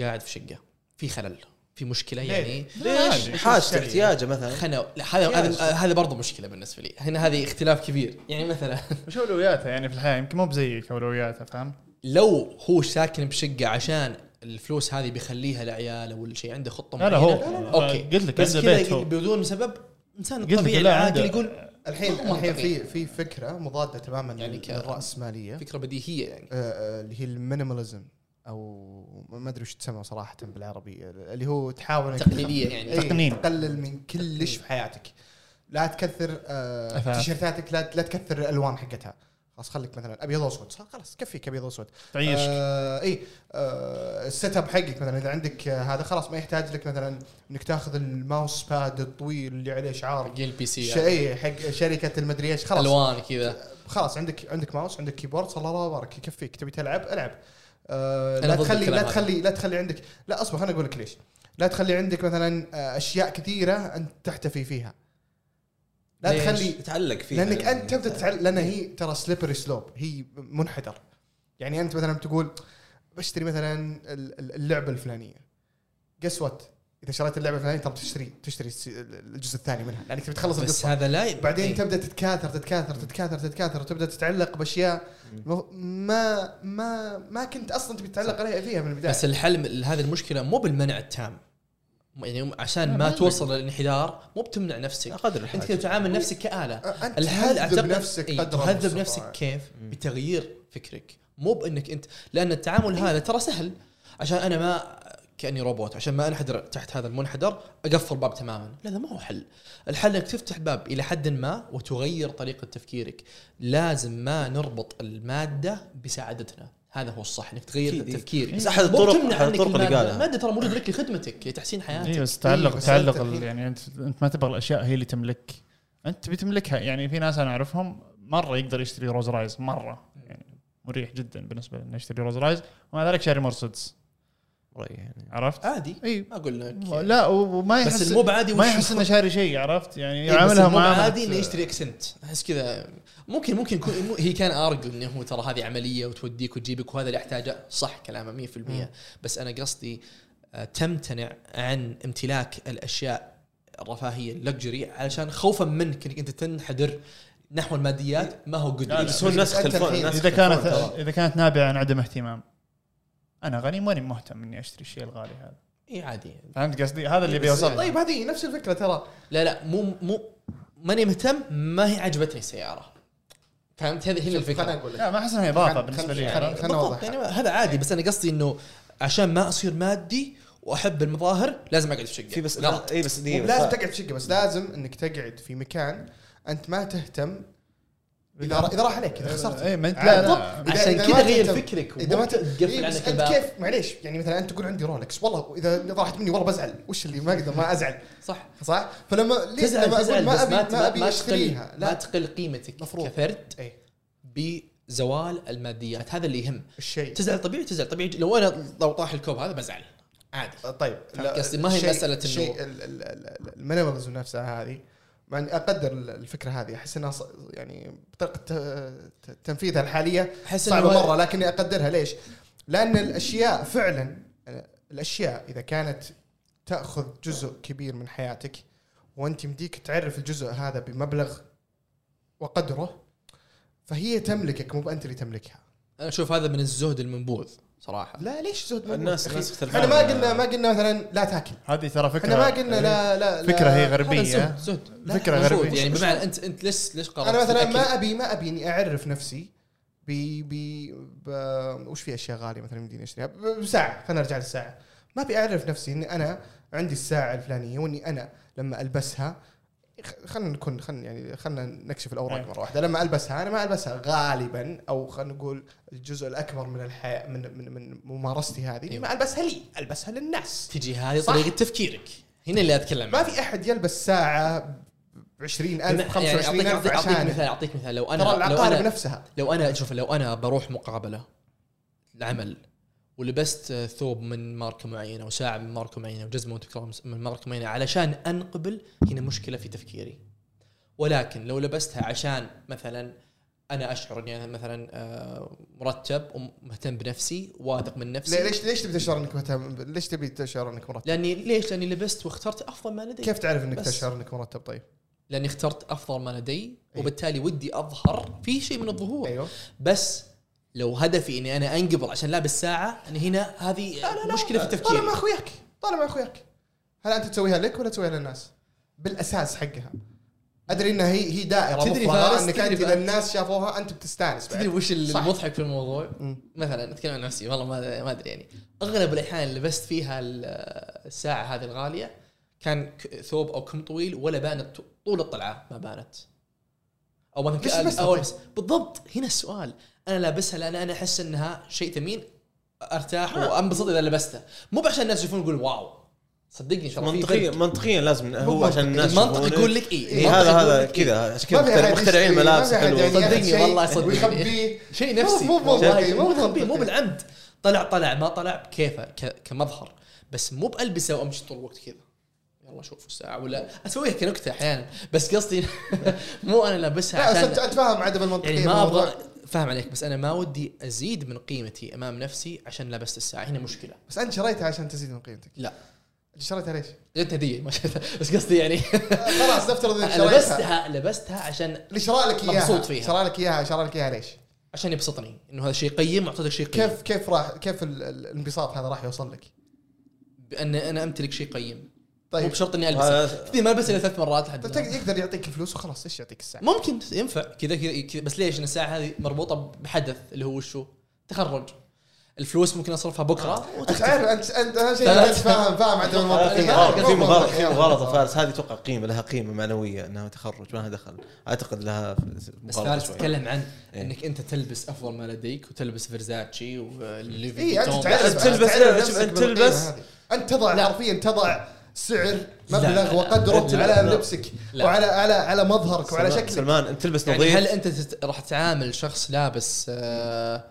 قاعد في شقة في خلل. في مشكلة يعني؟ ليش. حاجته احتياجه مثلا. خنا لا هذا هذا هذا برضه مشكلة بالنسبة لي. هنا هذه اختلاف كبير. يعني مثلا وش أولوياته يعني في الحياة يمكن مو بزيك أولوياته فاهم؟ لو هو ساكن بشقة عشان الفلوس هذه بيخليها لعياله ولا شيء عنده خطة لا لا معينة؟ هو أوكي. قلت لك بس عنده بيت كذا بدون سبب إنسان قلت لك طبيعي لا العاقل يقول الحين الحين. في في فكرة مضادة تماما يعني للرأسمالية. فكرة بديهية يعني. آه، آه، اللي هي ال minimalism أو ما أدري وش تسمى صراحة بالعربي اللي هو تحاول تقليدية يعني. إيه، تقنين. تقلل من كلش في حياتك. لا تكثر آه،. تيشيرتاتك لا لا تكثر الألوان حقتها. خلاص خليك مثلا أبيض وأسود. خلاص كفيك ابيض وأسود. تعيش. آه اي آه ال setup حقك مثلا إذا عندك آه هذا خلاص ما يحتاج لك مثلا إنك تأخذ ال mouse pad الطويل اللي عليه شعار. حق ال PC شيء إيه، حق شركة المدري إيش. خلاص. ألوان كذا. خلاص عندك عندك ماوس عندك keyboard صلى الله وبارك. يكفيك. تبي تلعب ألعب. آه لا تخلي لا. تخلي لا تخلي عندك لا أصبر خليني أقول لك ليش. لا تخلي عندك مثلا آه، أشياء كثيرة انت تحتفي فيها. لا ليش؟ تخلي تتعلق فيه لأنك أنت تبدأ تتعلم لأن هي ترى slippery slope هي منحدر. يعني أنت مثلا تقول بشتري مثلا ال- ال- اللعبة الفلانية. guess what إذا شريت اللعبة الفلانيه ترى تشتري تشتري الس- الجزء الثاني منها. لانك تبي تخلص بس القصة. هذا لا بعدين إيه. تبدأ تتكاثر تتكاثر تتكاثر تتكاثر وتبدأ تتعلق بأشياء ما ما ما كنت أصلا تبي تتعلق عليها فيها من البداية. بس الحل من هذه المشكلة مو بالمنع التام. يعني عشان ما توصل للانحدار مو بتمنع نفسك. قدر أنت تعامل نفسك كآلة. أنت الحل تهذب اعتقد نفسك إيه، قدر تهذب. نفسك كيف؟ مم. بتغيير فكرك. مو بأنك انت لأن التعامل هذا ترى سهل. عشان أنا ما كأني روبوت. عشان ما انحدر تحت هذا المنحدر أقفل باب تماما. لا هذا ما هو حل. الحل إنك تفتح باب إلى حد ما وتغير طريقة تفكيرك. لازم ما نربط المادة بسعادتنا هذا هو الصح إنك تغير أكيد، إيه. تفكيرك بس مو الطرق- عنك الطرق اللي. قالها. المادة. ترى موجودة لك لخدمتك لتحسين حياتك. اي بس تعلق إيه، تعلق يعني انت أنت ما تبغى الأشياء هي اللي تملك. أنت تبي تملكها. يعني في ناس أنا أعرفهم مرة يقدر يشتري روز رايز مرة. يعني مريح جدا بالنسبة له انه يشتري روز رايز ومع ذلك شاري مرسيدس رأيي يعني. عرفت؟ عادي. إي. ما أقول لك. لا وما يحس بس المو بعادي ما يحس إنه شاري شيء عرفت؟ يعني إيه، يعاملها المو معامله عادي إنه يشتري اكسنت أحس كذا ممكن ممكن يكون مو- هي كان ارجو إنه هو ترى هذه عملية وتوديك وتجيبك وهذا اللي احتاجه صح كلامه 100% بس أنا قصدي آه، تمتنع عن امتلاك الأشياء الرفاهية ال luxury علشان خوفا منك إنك أنت تنحدر نحو الماديات. ما هو good بس هو الناس يختلفون إذا كانت. إذا كانت نابعة عن عدم اهتمام. أنا غني ماني مهتم إني أشتري الشيء الغالي هذا. إي عادي. فهمت قصدي؟ هذا اللي بيوصل طيب هذه نفس الفكرة ترى. لا لا مو مو ماني مهتم ما هي عجبتني السيارة. فهمت؟ هذه هنا خليني الفكرة لا ما أحس إنها اضافه بالنسبة لي؟ خلنا بالضبط نوضح. يعني هذا عادي بس أنا قصدي إنه عشان ما أصير مادي وأحب المظاهر لازم أقعد في شقة. في بس غلط اي بس دقيقة لازم تقعد في شقة بس لازم إنك تقعد في مكان أنت ما تهتم إذا إذا راح عليك إذا خسرت. اي ما انت. لا لا. إذا- عشان كذا ما غير فكرك إذا ما ت- تقفل عنك الباب كيف معليش يعني مثلا أنت تقول عندي رولكس والله إذا إذا راحت مني والله بزعل. وش اللي ما أقدر ما أزعل. صح. صح؟ فلما ليه تزعل لما تزعل ما ما ابي ما أبي ما تقل أشتريها؟ ما لا تقل قيمتك مفروض. كفرد اي بزوال الماديات. هذا اللي يهم. الشيء. تزعل طبيعي تزعل طبيعي. لو أنا لو طاح الكوب هذا بزعل. عادي. طيب. قصدي؟ ما هي إنه- الشيء المينيماليزم نفسها هذه مع إني أقدر الفكرة هذه. أحس إنها ص- يعني بطريقة تنفيذها الحالية أحس صعبة مرة لكني أقدرها. ليش؟ لأن الأشياء فعلا الأشياء إذا كانت تأخذ جزء كبير من حياتك وأنت يمديك تعرف الجزء هذا بمبلغ وقدره فهي تملكك مو بانت اللي تملكها. أنا أشوف هذا من الزهد المنبوذ. صراحة. لا ليش زود منه؟ الناس- الناس يختلفون. إحنا ما قلنا ما قلنا مثلا لا تاكل. هذه ترى فكرة إحنا ما قلنا لا لا, لا فكرة هي غربيه زهد فكرة غربيه يعني بمعنى انت أنت ليش ليش قررت؟ أنا مثلا؟ ما ابي ما أبي إني أعرف نفسي ب ب وش في أشياء غالية مثلا يمديني أشتريها؟ بساعه خلينا نرجع للساعة. ما أبي أعرف نفسي إني أنا عندي الساعة الفلانية وإني أنا لما ألبسها خلينا نكون خلينا يعني خلينا نكشف الأوراق أي. مرة واحدة لما ألبسها أنا ما ألبسها غالبا أو خلينا نقول الجزء الأكبر من الحياة من من, من ممارستي هذه أيوة. ما ألبسها لي ألبسها للناس تجي هذه. طريقة تفكيرك هنا اللي أتكلم ما. في أحد يلبس ساعة ب 20000 يعني 25000 اعطيك أعطيك عشان مثال أعطيك مثال لو أنا ترى لو العقارب أنا نفسها لو أنا شوف لو أنا بروح مقابلة العمل ولبست ثوب من ماركة معينة وساعه من ماركة معينة وجزمه وتكرار من ماركة معينة علشان أنقبل هنا مشكلة في تفكيري ولكن لو لبستها عشان مثلا أنا أشعر إني أنا مثلا آه، مرتب ومهتم بنفسي واثق من نفسي ليش ليش تبي تشعر إنك مهتم ليش تبي تشعر إنك مرتب؟ لأني ليش؟ لأني لبست واخترت أفضل ما لدي كيف تعرف إنك. تشعر إنك مرتب طيب؟ لأني اخترت أفضل ما لدي أيوه. وبالتالي ودي أظهر في شيء من الظهور أيوه بس لو هدفي إني أنا أنقبض عشان لابس ساعه أنا هنا هذه مشكلة في طالع تفكيري مع أخوياك طالع مع أخوياك هل أنت تسويها لك ولا تسويها للناس؟ بالأساس حقها أدري انها هي هي دائرة تدري فارس، إنك أنت إذا. الناس شافوها أنت بتستانس تدري وش. المضحك في الموضوع؟ مم. مثلا أتكلم عن نفسي والله ما ما أدري يعني أغلب الأحيان اللي لبست فيها ال- الساعة هذه الغالية كان ثوب أو كم طويل ولا بانت طول الطلعة ما بانت أو مثلا طيب؟ بالضبط هنا السؤال أنا لابسها لأن أنا أحس إنها شيء ثمين أرتاح وأنبسط إذا لبستها. مو عشان الناس يشوفون يقول واو صدقني ترى في منطقيا فرق. منطقيا لازم هو. عشان الناس المنطق. يقول لك اي إيه هذا هذا كذا عشان كذا مخترعين يشتري، ملابس حلوة. يعني صدقني والله صدقني. شيء نفسي. مو- والله مو مو بالعمد. طلع طلع ما طلع بكيفه ك- كمظهر. بس مو بألبسه وأمشي طول الوقت كذا. يلا شوف الساعة ولا أسويها كنكتة أحيانا. بس قصدي مو أنا لابسها لا بس انت عشان فاهم عدم المنطقية يعني ما. أبغى فاهم عليك بس أنا ما ودي أزيد من قيمتي أمام نفسي عشان لبست الساعة. هنا مشكلة. بس أنت شريتها عشان تزيد من قيمتك. لا. أنت شريتها ليش؟ جت هديه ما شفتها بس قصدي يعني. خلاص نفترض إنك شريتها. لبستها لبستها عشان اللي شرى لك إياها. مبسوط فيها. شرى لك إياها شرى لك إياها ليش؟ عشان يبسطني إنه هذا شيء قيم واعطيتك شيء قيم. كيف كيف راح كيف ال- ال- الانبساط هذا راح يوصل لك؟ بأن أنا أمتلك شيء قيم. مو طيب بشرط إني ألبسه كذا ما ألبس إلا ثلاث مرات لحد طيب يقدر يعطيك الفلوس وخلاص إيش يعطيك الساعة؟ ممكن ينفع كذا كذا بس ليش؟ ان الساعة هذه مربوطة بحدث اللي هو وشو؟ تخرج الفلوس ممكن أصرفها بكرة أنت عارف انت انت اهم شيء. انت فاهم فاهم في المنطقيه مغالطه في مو مغالطه فارس هذه توقع قيمة لها قيمة معنوية إنها تخرج ما لها دخل اعتقد لها بس فارس تتكلم عن إيه. إنك أنت تلبس أفضل ما لديك وتلبس فرزاتشي وليفي اي أنت. تعرف أنت تلبس- بالقيمة تلبس-. أنت تضع. حرفيا تضع سعر مبلغ. وقدره لا، على لا. لبسك لا. وعلى على على مظهرك وعلى سلمان- شكلك سلمان انت تلبس يعني نظيف هل أنت تت- راح تعامل شخص لابس آه،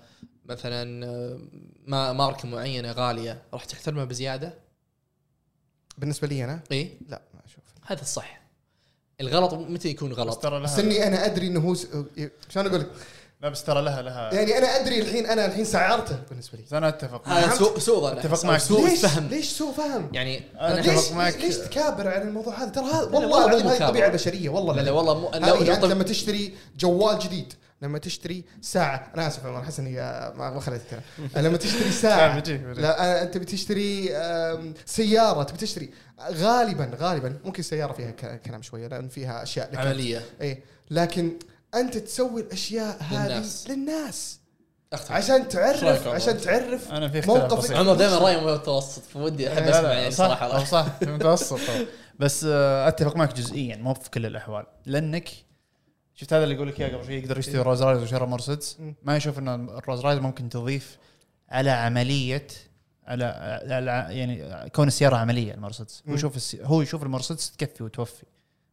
مثلا آه، ما ماركة معينة غالية راح تحترمه بزيادة؟ بالنسبة لي أنا اي لا ما أشوف هذا الصح الغلط متى يكون بس غلط؟ بس اني أنا أدري إنه هو س... شلون أقول لك؟ لا بس ترى لها لها يعني أنا أدري الحين أنا الحين سعرته بالنسبة لي أنا أتفق معك. سوء سوء أو معك. سوء ليش فهم ليش سوء فهم؟ يعني أنا ليش معك. ليش تكابر عن الموضوع هذا ترى هذا والله العظيم هذه. الطبيعه البشريه والله لا لا والله مو لو لما تشتري جوال جديد لما تشتري ساعة أنا آسف أنا أحس إني ما ما خليت الكلام لما تشتري ساعة. لا أنت بتشتري سيارة تبي تشتري غالبا غالبا ممكن السيارة فيها ك- كلام شوية لأن فيها أشياء لك عملية اي لكن أنت تسوي الأشياء هذه للناس. للناس اختلف عشان تعرف؟ عشان تعرف أنا في اختلاف موقفك بسيط. عمر دائما رايه متوسط فودي أحب أسمع يعني صح صراحة. صح في متوسط. بس آه، أتفق معك جزئيا مو في كل الأحوال لأنك شفت هذا اللي يقول لك إياه قبل شوي يقدر يشتري روز رايز وشرى مرسيدس. ما يشوف إن الروز رايز ممكن تضيف على عملية على, على يعني كون السيارة عملية المرسيدس هو. يشوف السي... هو يشوف المرسيدس تكفي وتوفي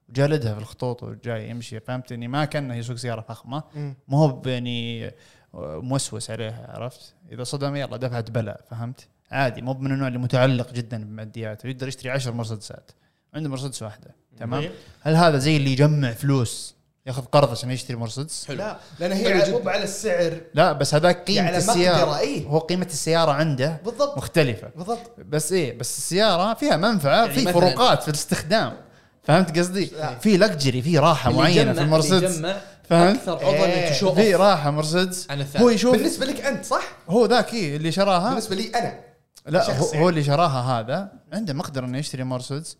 وجالدها في الخطوط وجاي يمشي فهمت اني ما كأنه يسوق سيارة فخمة. ما هو يعني موسوس عليها عرفت؟ إذا صدم يلا دفعت بلاء فهمت؟ عادي مو من النوع اللي متعلق جدا بمادياته يقدر يشتري عشر مرسيدسات. عنده مرسيدس واحدة تمام. هل هذا زي اللي يجمع فلوس ياخذ قرض عشان يشتري مرسيدس؟ حلو. لا لأن هي. مو على السعر. لا بس هذاك قيمة يعني السيارة. اي هو قيمة السيارة عنده بالضبط. مختلفة. بالضبط. بس إيه بس السيارة فيها منفعة يعني في فروقات في الاستخدام. فهمت قصدي. في luxury في راحة معينة في المرسيدس فهمت؟ أكثر إيه. إنك تشوف في راحة مرسيدس عن الثاني هو يشوف بالنسبة لك أنت صح؟ هو ذاك إيه اللي شراها؟ بالنسبة لي أنا لا هو, يعني. هو اللي شراها هذا. عنده مقدرة إنه يشتري مرسيدس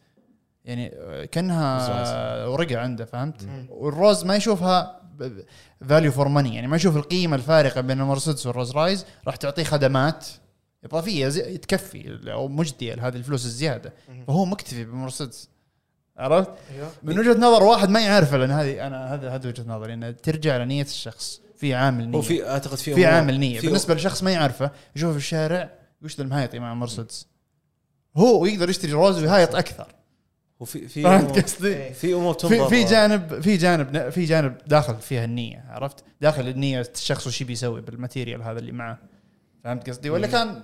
يعني كأنها ورقه عنده فهمت؟ والروز ما يشوفها value for money يعني ما يشوف القيمة الفارقة بين المرسيدس والروز رايز. راح تعطيه خدمات إضافية تكفي أو مجدية لهذه الفلوس الزيادة. فهو مكتفي بالمرسيدس عرفت؟ أيوه. من وجهة نظر واحد ما يعرفه لأن هذه أنا هذا هذا وجهة نظري إنه ترجع لنية الشخص. في عامل نيه هو في أعتقد في في عامل نية. بالنسبة لشخص ما يعرفه يشوف في الشارع وش ذا المهايطي مع مرسيدس. هو يقدر يشتري روز ويهايط أكثر. هو في في فهمت أمور- قصدي؟ في أمور تنظر. في جانب في جانب في جانب داخل فيها النية عرفت؟ داخل النية الشخص وش بيسوي بال material هذا اللي معاه فهمت قصدي؟ ولا كان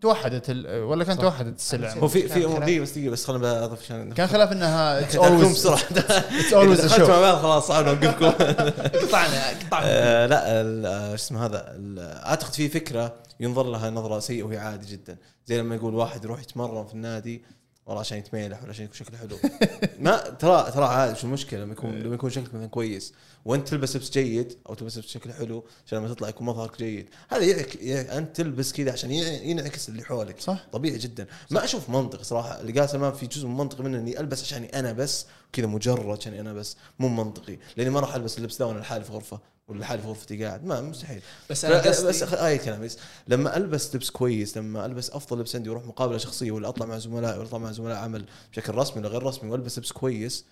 توحدت ال- ولا كان. توحدت السلع؟ هو في في. دقيقه بس دقيقة بس خلينا أضيف عشان كان خلاف إنها it's always بسرعة it's always دخلتوا مع بعض خلاص صعب نوقفكم قطعنا قطعنا. آه، لا ال- آه، شو اسمه هذا ال- أعتقد في فكرة ينظر لها نظرة سيئة وهي عادي جدا. زي لما يقول واحد يروح يتمرن في النادي والله عشان يتميلح ولا عشان يكون شكله حلو. ما ترى ترى عادي شو المشكلة؟ لما يكون لما يكون شكلك مثلا كويس. وانت تلبس لبس جيد أو تلبس لبس شكل حلو عشان لما تطلع يكون مظهرك جيد. هذا يعك يعك أنت تلبس كذا عشان ينعكس اللي حولك. صح. طبيعي جدا. ما أشوف منطق صراحة. اللي قال سلمان في جزء من منطقي منه إني ألبس عشان أنا بس كذا مجرد عشان أنا بس مو منطقي. لأني ما راح ألبس اللبس ذا وأنا لحالي في غرفة ولا لحالي في غرفتي قاعد. ما مستحيل. بس أنا قصدي بس اي كلام بس لما ألبس لبس كويس لما ألبس أفضل لبس عندي وأروح مقابلة شخصية ولا أطلع مع زملائي ولا أطلع مع زملاء عمل بشكل رسمي ولا غير رسمي وألبس لبس كويس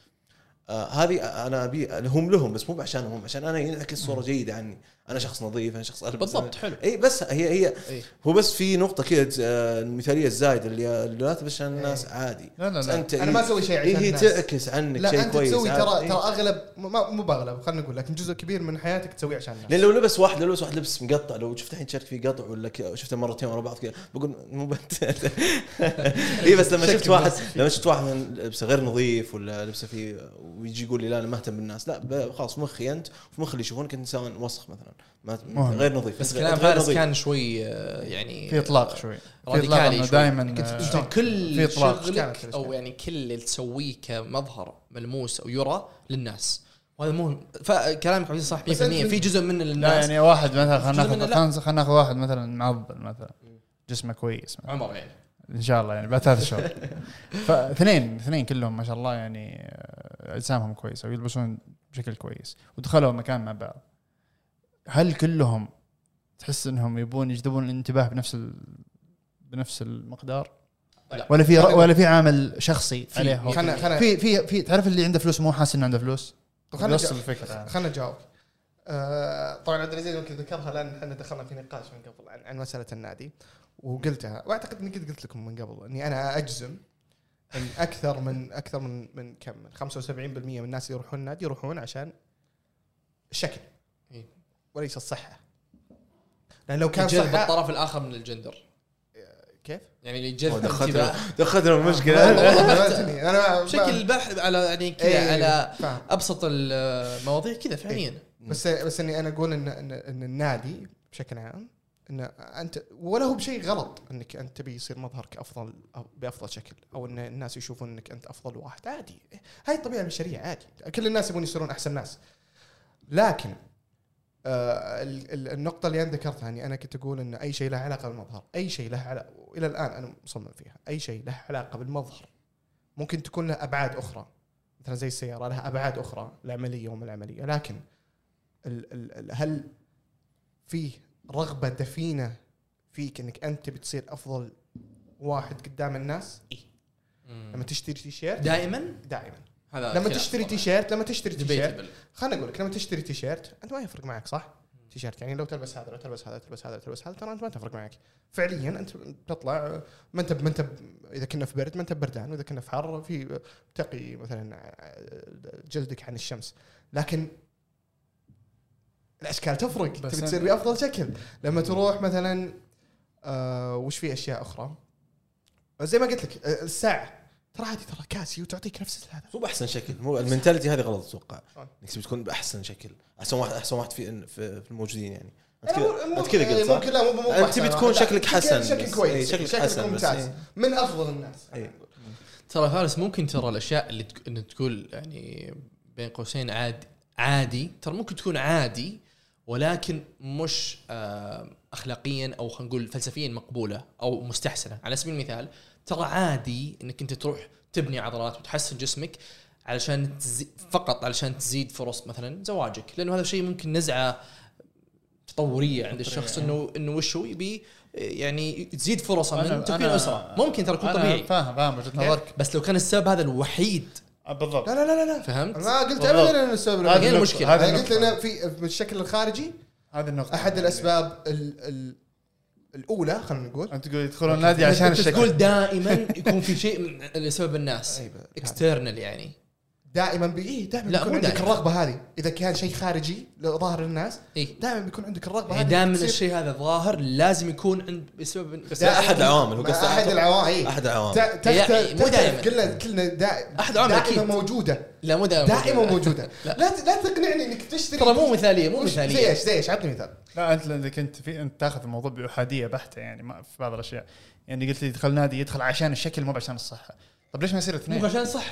آه هذه أنا ابي هم لهم بس مو عشانهم عشان أنا ينعكس صورة جيدة عني. أنا شخص نظيف أنا شخص ألبس. بالضبط حلو. اي بس هي هي إيه. هو بس في نقطة كذا آه، المثالية الزايدة اللي لا تلبس عشان الناس عادي. لا لا لا. أنت أنا ما أسوي شيء عشان هي الناس. تعكس عنك لا شيء أنت كويس تسوي عادي. ترى إيه. ترى أغلب مو بأغلب خلينا نقول لك جزء كبير من حياتك تسويه عشان الناس. لأن لو لبس واحد لو لبس واحد لبس مقطع لو شفت الحين شارك فيه قطع ولا شفته مرتين ورا بعض كذا بقول مو بنت. اي بس لما شفت واحد لما شفت واحد لبسه غير نظيف ولا لبسه فيه ويجي يقول لي لا أنا ما أهتم بالناس لا خلاص مخي أنت في مخي اللي يشوفونك انت انسان وسخ مثلا. ما مهم. غير نظيف بس كلام فارس نظيف. كان شوي آه، يعني في إطلاق شوي في إطلاق راديكالي انه شوي. دائما انت كل في إطلاق. شغلك أو يعني كل اللي تسويه كمظهر ملموس أو يرى للناس وهذا مو فكلامك عبد صح 100% بس أنت- في جزء منه لا للناس يعني واحد مثلا خلينا ناخذ لا. خلينا ناخذ واحد مثلا معضل مثلا جسمه كويس مثلاً. عمر يعني إن شاء الله يعني بعد ثلاث شهور فاثنين اثنين كلهم ما شاء الله يعني آه، أجسامهم كويسة ويلبسون بشكل كويس ودخلوا مكان مع بعض هل كلهم تحس إنهم يبون يجذبون الانتباه بنفس ال... بنفس المقدار؟ لا. ولا في ولا في عامل شخصي عليه خلنا خلنا في في في تعرف اللي عنده فلوس مو حاسس إنه عنده فلوس نفس. الفكرة خلنا نجاوب آه، طبعا عبد العزيز يمكن ذكرها لأن إحنا دخلنا في نقاش من قبل عن, عن مسألة النادي وقلتها وأعتقد إني قد قلت لكم من قبل إني أنا أجزم إن أكثر من أكثر من من كم من 75% من الناس اللي يروحون النادي يروحون عشان الشكل. وليس الصحة. لأن لو كان صحه الطرف الآخر من الجندر. كيف؟ يعني اللي يجذب دخلتنا دخلتنا ما- أنا بشكل بحث على يعني كذا إيه، على. أبسط المواضيع كذا فعليا. بس بس إني أنا أقول ان ان, إن النادي بشكل عام إن انت ولا هو بشيء غلط إنك أنت تبي يصير مظهرك افضل أو بأفضل شكل أو إن الناس يشوفون إنك أنت أفضل واحد. عادي. هاي الطبيعة البشرية عادي. كل الناس يبون يصيرون أحسن ناس. لكن آه ال- ال- النقطة اللي أنا ذكرتها إني أنا كنت أقول إن أي شيء له علاقة بالمظهر، أي شيء له علاقة والى الآن أنا مصمم فيها، أي شيء له علاقة بالمظهر. ممكن تكون له أبعاد أخرى مثلا زي السيارة لها أبعاد أخرى العملية وما العملية، لكن ال ال ال هل فيه رغبة دفينة فيك إنك أنت بتصير أفضل واحد قدام الناس؟ لما تشتري تيشيرت؟ دائما؟ دائما. هذا لما تشتري. تيشيرت لما تشتري تيشيرت. خليني أقول لك لما تشتري تيشيرت أنت ما يفرق معك صح؟ تيشيرت يعني لو تلبس هذا لو تلبس هذا تلبس هذا تلبس هذا ترى أنت ما تفرق معك. فعليا أنت تطلع ما أنت ما أنت إذا كنا في برد ما أنت بردان وإذا كنا في حر في تقي مثلا جلدك عن الشمس. لكن الأشكال تفرق. تبي تصير بأفضل شكل. لما تروح مثلا آه وش في أشياء أخرى؟ زي ما قلت لك آه، الساعة. ترى عادي ترى كاسيو تعطيك نفس هذا مو بأحسن شكل مو المنتاليتي هذه غلط أتوقع. إنك تبي تكون بأحسن شكل أحسن واحد أحسن واحد في في, في الموجودين يعني أنت كذا أنت كذا قلت ممكن صح؟ لا مو بحسن تبي تكون شكلك شكل- حسن شكل بس. كويس إيه، شكلك شكلك حسن. ممتاز إيه. من أفضل الناس إيه. ترى فارس ممكن ترى الأشياء اللي تقول يعني بين قوسين عادي عادي ترى ممكن تكون عادي ولكن مش آه اخلاقيا أو خلينا نقول فلسفيا مقبولة أو مستحسنة على سبيل المثال ترى عادي إنك أنت تروح تبني عضلات وتحسن جسمك علشان تزي... فقط علشان تزيد فرص مثلا زواجك لأنه هذا الشيء ممكن نزعة تطورية عند الشخص انه إنه وش هو يبي يعني تزيد فرصه من تكوين أسرة. ممكن ترى يكون طبيعي. فاهم فاهم وجهة نظرك. بس لو كان السبب هذا الوحيد. آه، بالضبط. لا لا لا لا فهمت؟ ما قلت. ابدا ان السبب هذه. هذه أنا قلت. لنا في في الشكل الخارجي هذه النقطة. أحد الأسباب ال ال الأولى خلينا نقول. أنت تقول يدخلون النادي عشان الشكل. تقول دائما يكون في شيء لسبب الناس. أيوة. external يعني. دائما بي إيه دائما لا، بيكون مو عندك دائما. الرغبة هذه إذا كان شيء خارجي ظاهر للناس اي دائما بيكون عندك الرغبة يعني هذه دائما الشيء هذا ظاهر لازم يكون عند بسبب بس أحد العوامل هو قصده أحد العوامل إيه. أحد العوامل ت- هي- تخت- مو. دائماً. كلنا كلنا دائما أحد العوامل دائما. موجودة لا مو دائما دائما موجودة لا. لا تقنعني إنك تشتري ترى مو مثالية مو وش- زي مثالية إيش زي إيش عطني مثال لا أنت لانك انت في أنت تاخذ الموضوع بإحادية بحتة يعني ما في بعض الأشياء يعني قلت لي يدخل نادي يدخل عشان الشكل مو عشان الصحة طب ليش ما يصير مو اثنين؟ عشان صح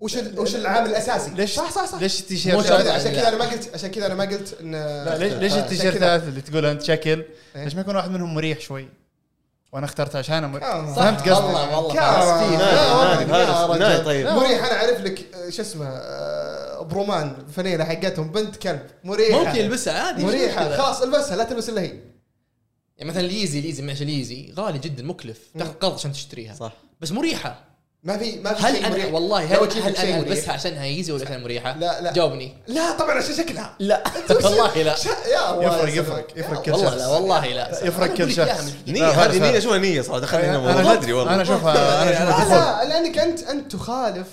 وش ال- وش العامل الأساسي؟ ليش صح صح صح. ليش التيشيرت. عشان كذا عشان أنا ما قلت عشان كذا أنا ما قلت ان لا ليش ليش عشان التيشيرتات اللي تقول أنت شكل؟ إيه. ليش ما يكون واحد منهم مريح شوي؟ وأنا اخترت عشانه مر... كم. فهمت قصدي؟ والله والله طيب. مريح أنا أعرف لك آه، شو اسمه آه، برومان الفنيله حقتهم بنت كلب. مريحة. ممكن يلبسها عادي مريحة؟ خلاص البسها لا تلبس إلا هي. يعني مثلا اليزي اليزي معلش اليزي غالي جدا مكلف. تاخذ قرض عشان تشتريها. صح. بس مريحة. ما في ما في هل شيء أنا مريح. والله هل, هل أنا. البسها عشانها يزي ولا عشان مريحه؟ لا لا. جاوبني. لا طبعا عشان شكلها. لا. والله لا. يا الله يفرق. يفرق يفرق كل والله شخص. لا والله لا. يفرق أنا كل شخص. نية لا، هذه نية شو نية صراحة. دخلنا هنا أنا أدري والله. أنا اشوفها أنا اشوفها لا لأنك انت أنت تخالف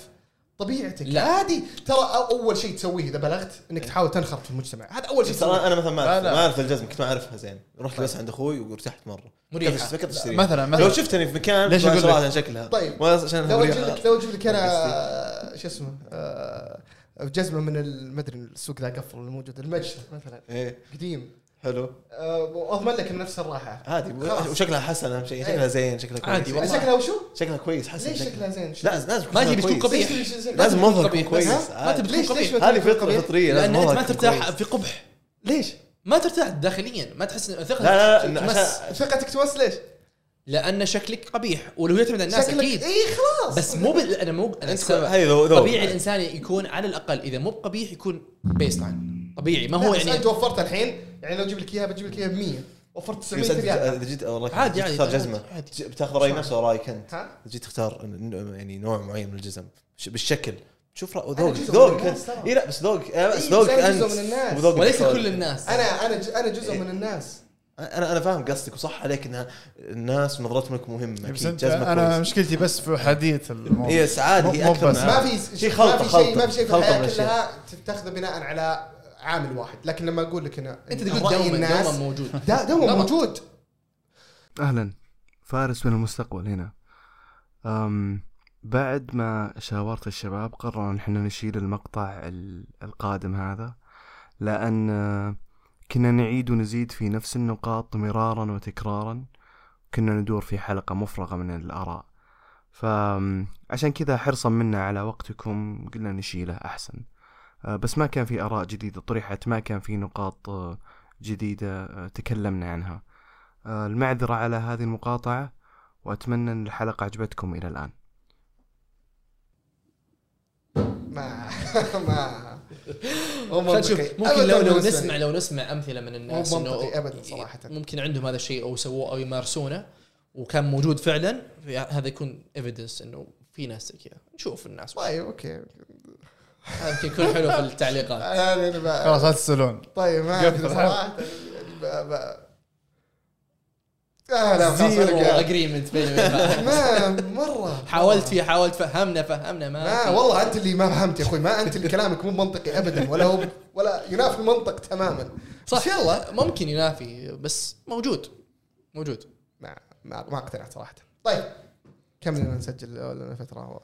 طبيعتك. لا. عادي ترى أول شيء تسويه إذا بلغت إنك تحاول تنخرط في المجتمع. هذا أول شيء أنا تسويه. أنا مثلا ما اعرف. ما أعرف الجزم كنت ما أعرفها زين. رحت بس عند أخوي وارتحت مرة. فكرت- فكرت اشتريها مثلا لو مثلا شفتني في مكان ليش صراحة لك؟ شكلها. طيب. عشان لو. أجيب لك لو أجيب لك أنا شو اسمه آه، جزمة من ال- ما أدري السوق ذا قفل الموجود المجد مثلا. إيه. قديم. حلو آه، واضمن لك نفس الراحة عادي. وشكلها حسن أهم شيء شكلها زين شكلها كويس عادي والله. شكلها وشو؟ شكلها كويس حسن ليش شكلها زين؟ لا لازم ما تبي تكون. قبيح. لازم. يكون كويس؟ ما. تبي تكون قبيح ما هذه قبيح؟ فطرية لأن انت ما ترتاح. في قبح ليش؟ ما ترتاح داخليا ما تحس ثقتك لا لا ثقتك تمس ليش؟ لأن شكلك قبيح ولو يعتمد على الناس شكلك أكيد اي خلاص بس مو بال... أنا مو أنا طبيعي الإنسان يكون على الأقل إذا مو بقبيح يكون baseline طبيعي ما هو بس يعني أنت وفرت الحين يعني لو أجيب لك إياها بجيب لك إياها ب 100 وفرت بس 900 انت ريال إذا جيت والله عادي، عادي، تختار عادي، جزمة عادي. بتاخذ رأي نفسه ورايك انت ها؟ جيت تختار يعني نوع معين من الجزم بالشكل شوف الناس ترى. اي لا بس ذوقك آه، بس إيه، أنا أنت جزء من الناس. وذوقك وليس. كل الناس أنا أنا ج- أنا جزء إيه. من الناس أنا أنا فاهم قصدك وصح عليك إنها الناس ونظرتهم لك مهمة بس أنت أنا كويس مشكلتي بس في احاديه الموضوع هي مو أكثر ما. في شيء في شيء ما في شيء في الحياة. كلها تتخذ بناء على عامل واحد. لكن لما أقول لك أنا أنت تقول دوما الناس دوما موجود. دا دوما. موجود. أهلا. فارس من المستقبل. هنا. أم بعد ما شاورت الشباب قررنا إن إحنا نشيل المقطع ال- القادم هذا لأن آه، كنا نعيد ونزيد في نفس النقاط مرارا وتكرارا. كنا ندور في حلقة مفرغة من الآراء. فعشان كذا حرصا منا على وقتكم قلنا نشيله أحسن. بس ما كان في آراء جديدة طرحت ما كان في نقاط آه، جديدة آه، تكلمنا عنها. آه، المعذرة على هذه المقاطعة وأتمنى أن الحلقة عجبتكم إلى الآن. ما ما ممكن لو لو نسمع. لو نسمع أمثلة من الناس إنه منطقي أبداً صراحة. ممكن عندهم هذا الشيء أو سووه أو يمارسونه وكان موجود فعلا هذا يكون evidence إنه في ناس زي كذا. نشوف الناس. طيب okay. يمكن يكون حلو في التعليقات. يعني خلاص لا تسألون. طيب ما صراحة. آه لا zero. agreement بيني ما مرة. حاولت فيه حاولت فهمنا فهمنا ما. والله أنت اللي ما فهمت يا أخوي. ما أنت اللي كلامك مو منطقي ابدا ولا هو ولا ينافي المنطق تماما. صح. يلا ممكن ينافي بس موجود. موجود. ما ما, ما اقتنعت صراحة. طيب كم لنا نسجل لنا فترة؟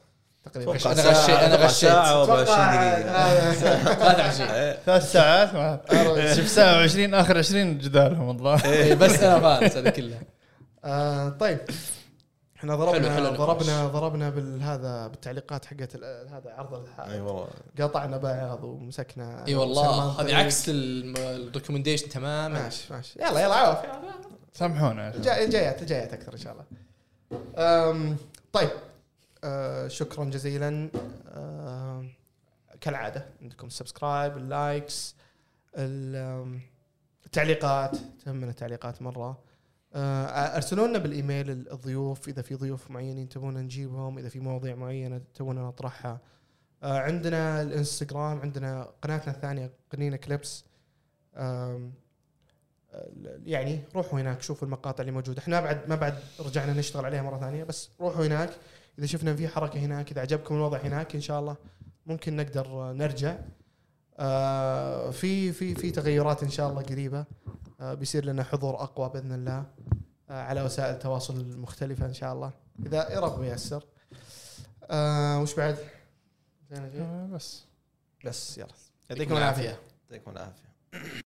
تقريبا. أنا غشيت- أتوقع غشيت. ساعة و20 أتوقع- دقيقة. آه، 23 إيه. ثلاث ساعات شوف ساعة 20 آخر 20 جدالهم والله. إيه، بس أنا فارس هذا كله. آه، طيب. إحنا حلو- ضربنا حلو النقاش. ضربنا ضربنا بالهذا بالتعليقات حقت هذا عرض الح- أي والله. قاطعنا بعض ومسكنا أي والله. هذه. عكس ال recommendation تماما. ماشي ماشي. يلا يلا عوف سامحونا. جايات جايات أكثر إن شاء الله. طيب. أه شكرا جزيلا أه كالعادة عندكم subscribe ال likes التعليقات تهمنا التعليقات مرة. أه ارسلوا لنا بالإيميل الضيوف إذا في ضيوف معينين تبون نجيبهم إذا في مواضيع معينة تبون نطرحها. عندنا الإنستغرام عندنا قناتنا الثانية قنينة كليبس. يعني روحوا هناك شوفوا المقاطع اللي موجودة. إحنا بعد ما بعد رجعنا نشتغل عليها مرة ثانية بس روحوا هناك. إذا شفنا في حركة هناك إذا عجبكم الوضع هناك إن شاء الله ممكن نقدر نرجع. آه في في في تغيرات إن شاء الله قريبة. آه بيصير لنا حضور أقوى بإذن الله آه على وسائل التواصل المختلفة إن شاء الله. إذا رب ييسر آه وش بعد؟ بس. بس يلا. يعطيكم العافية. يعطيكم العافية.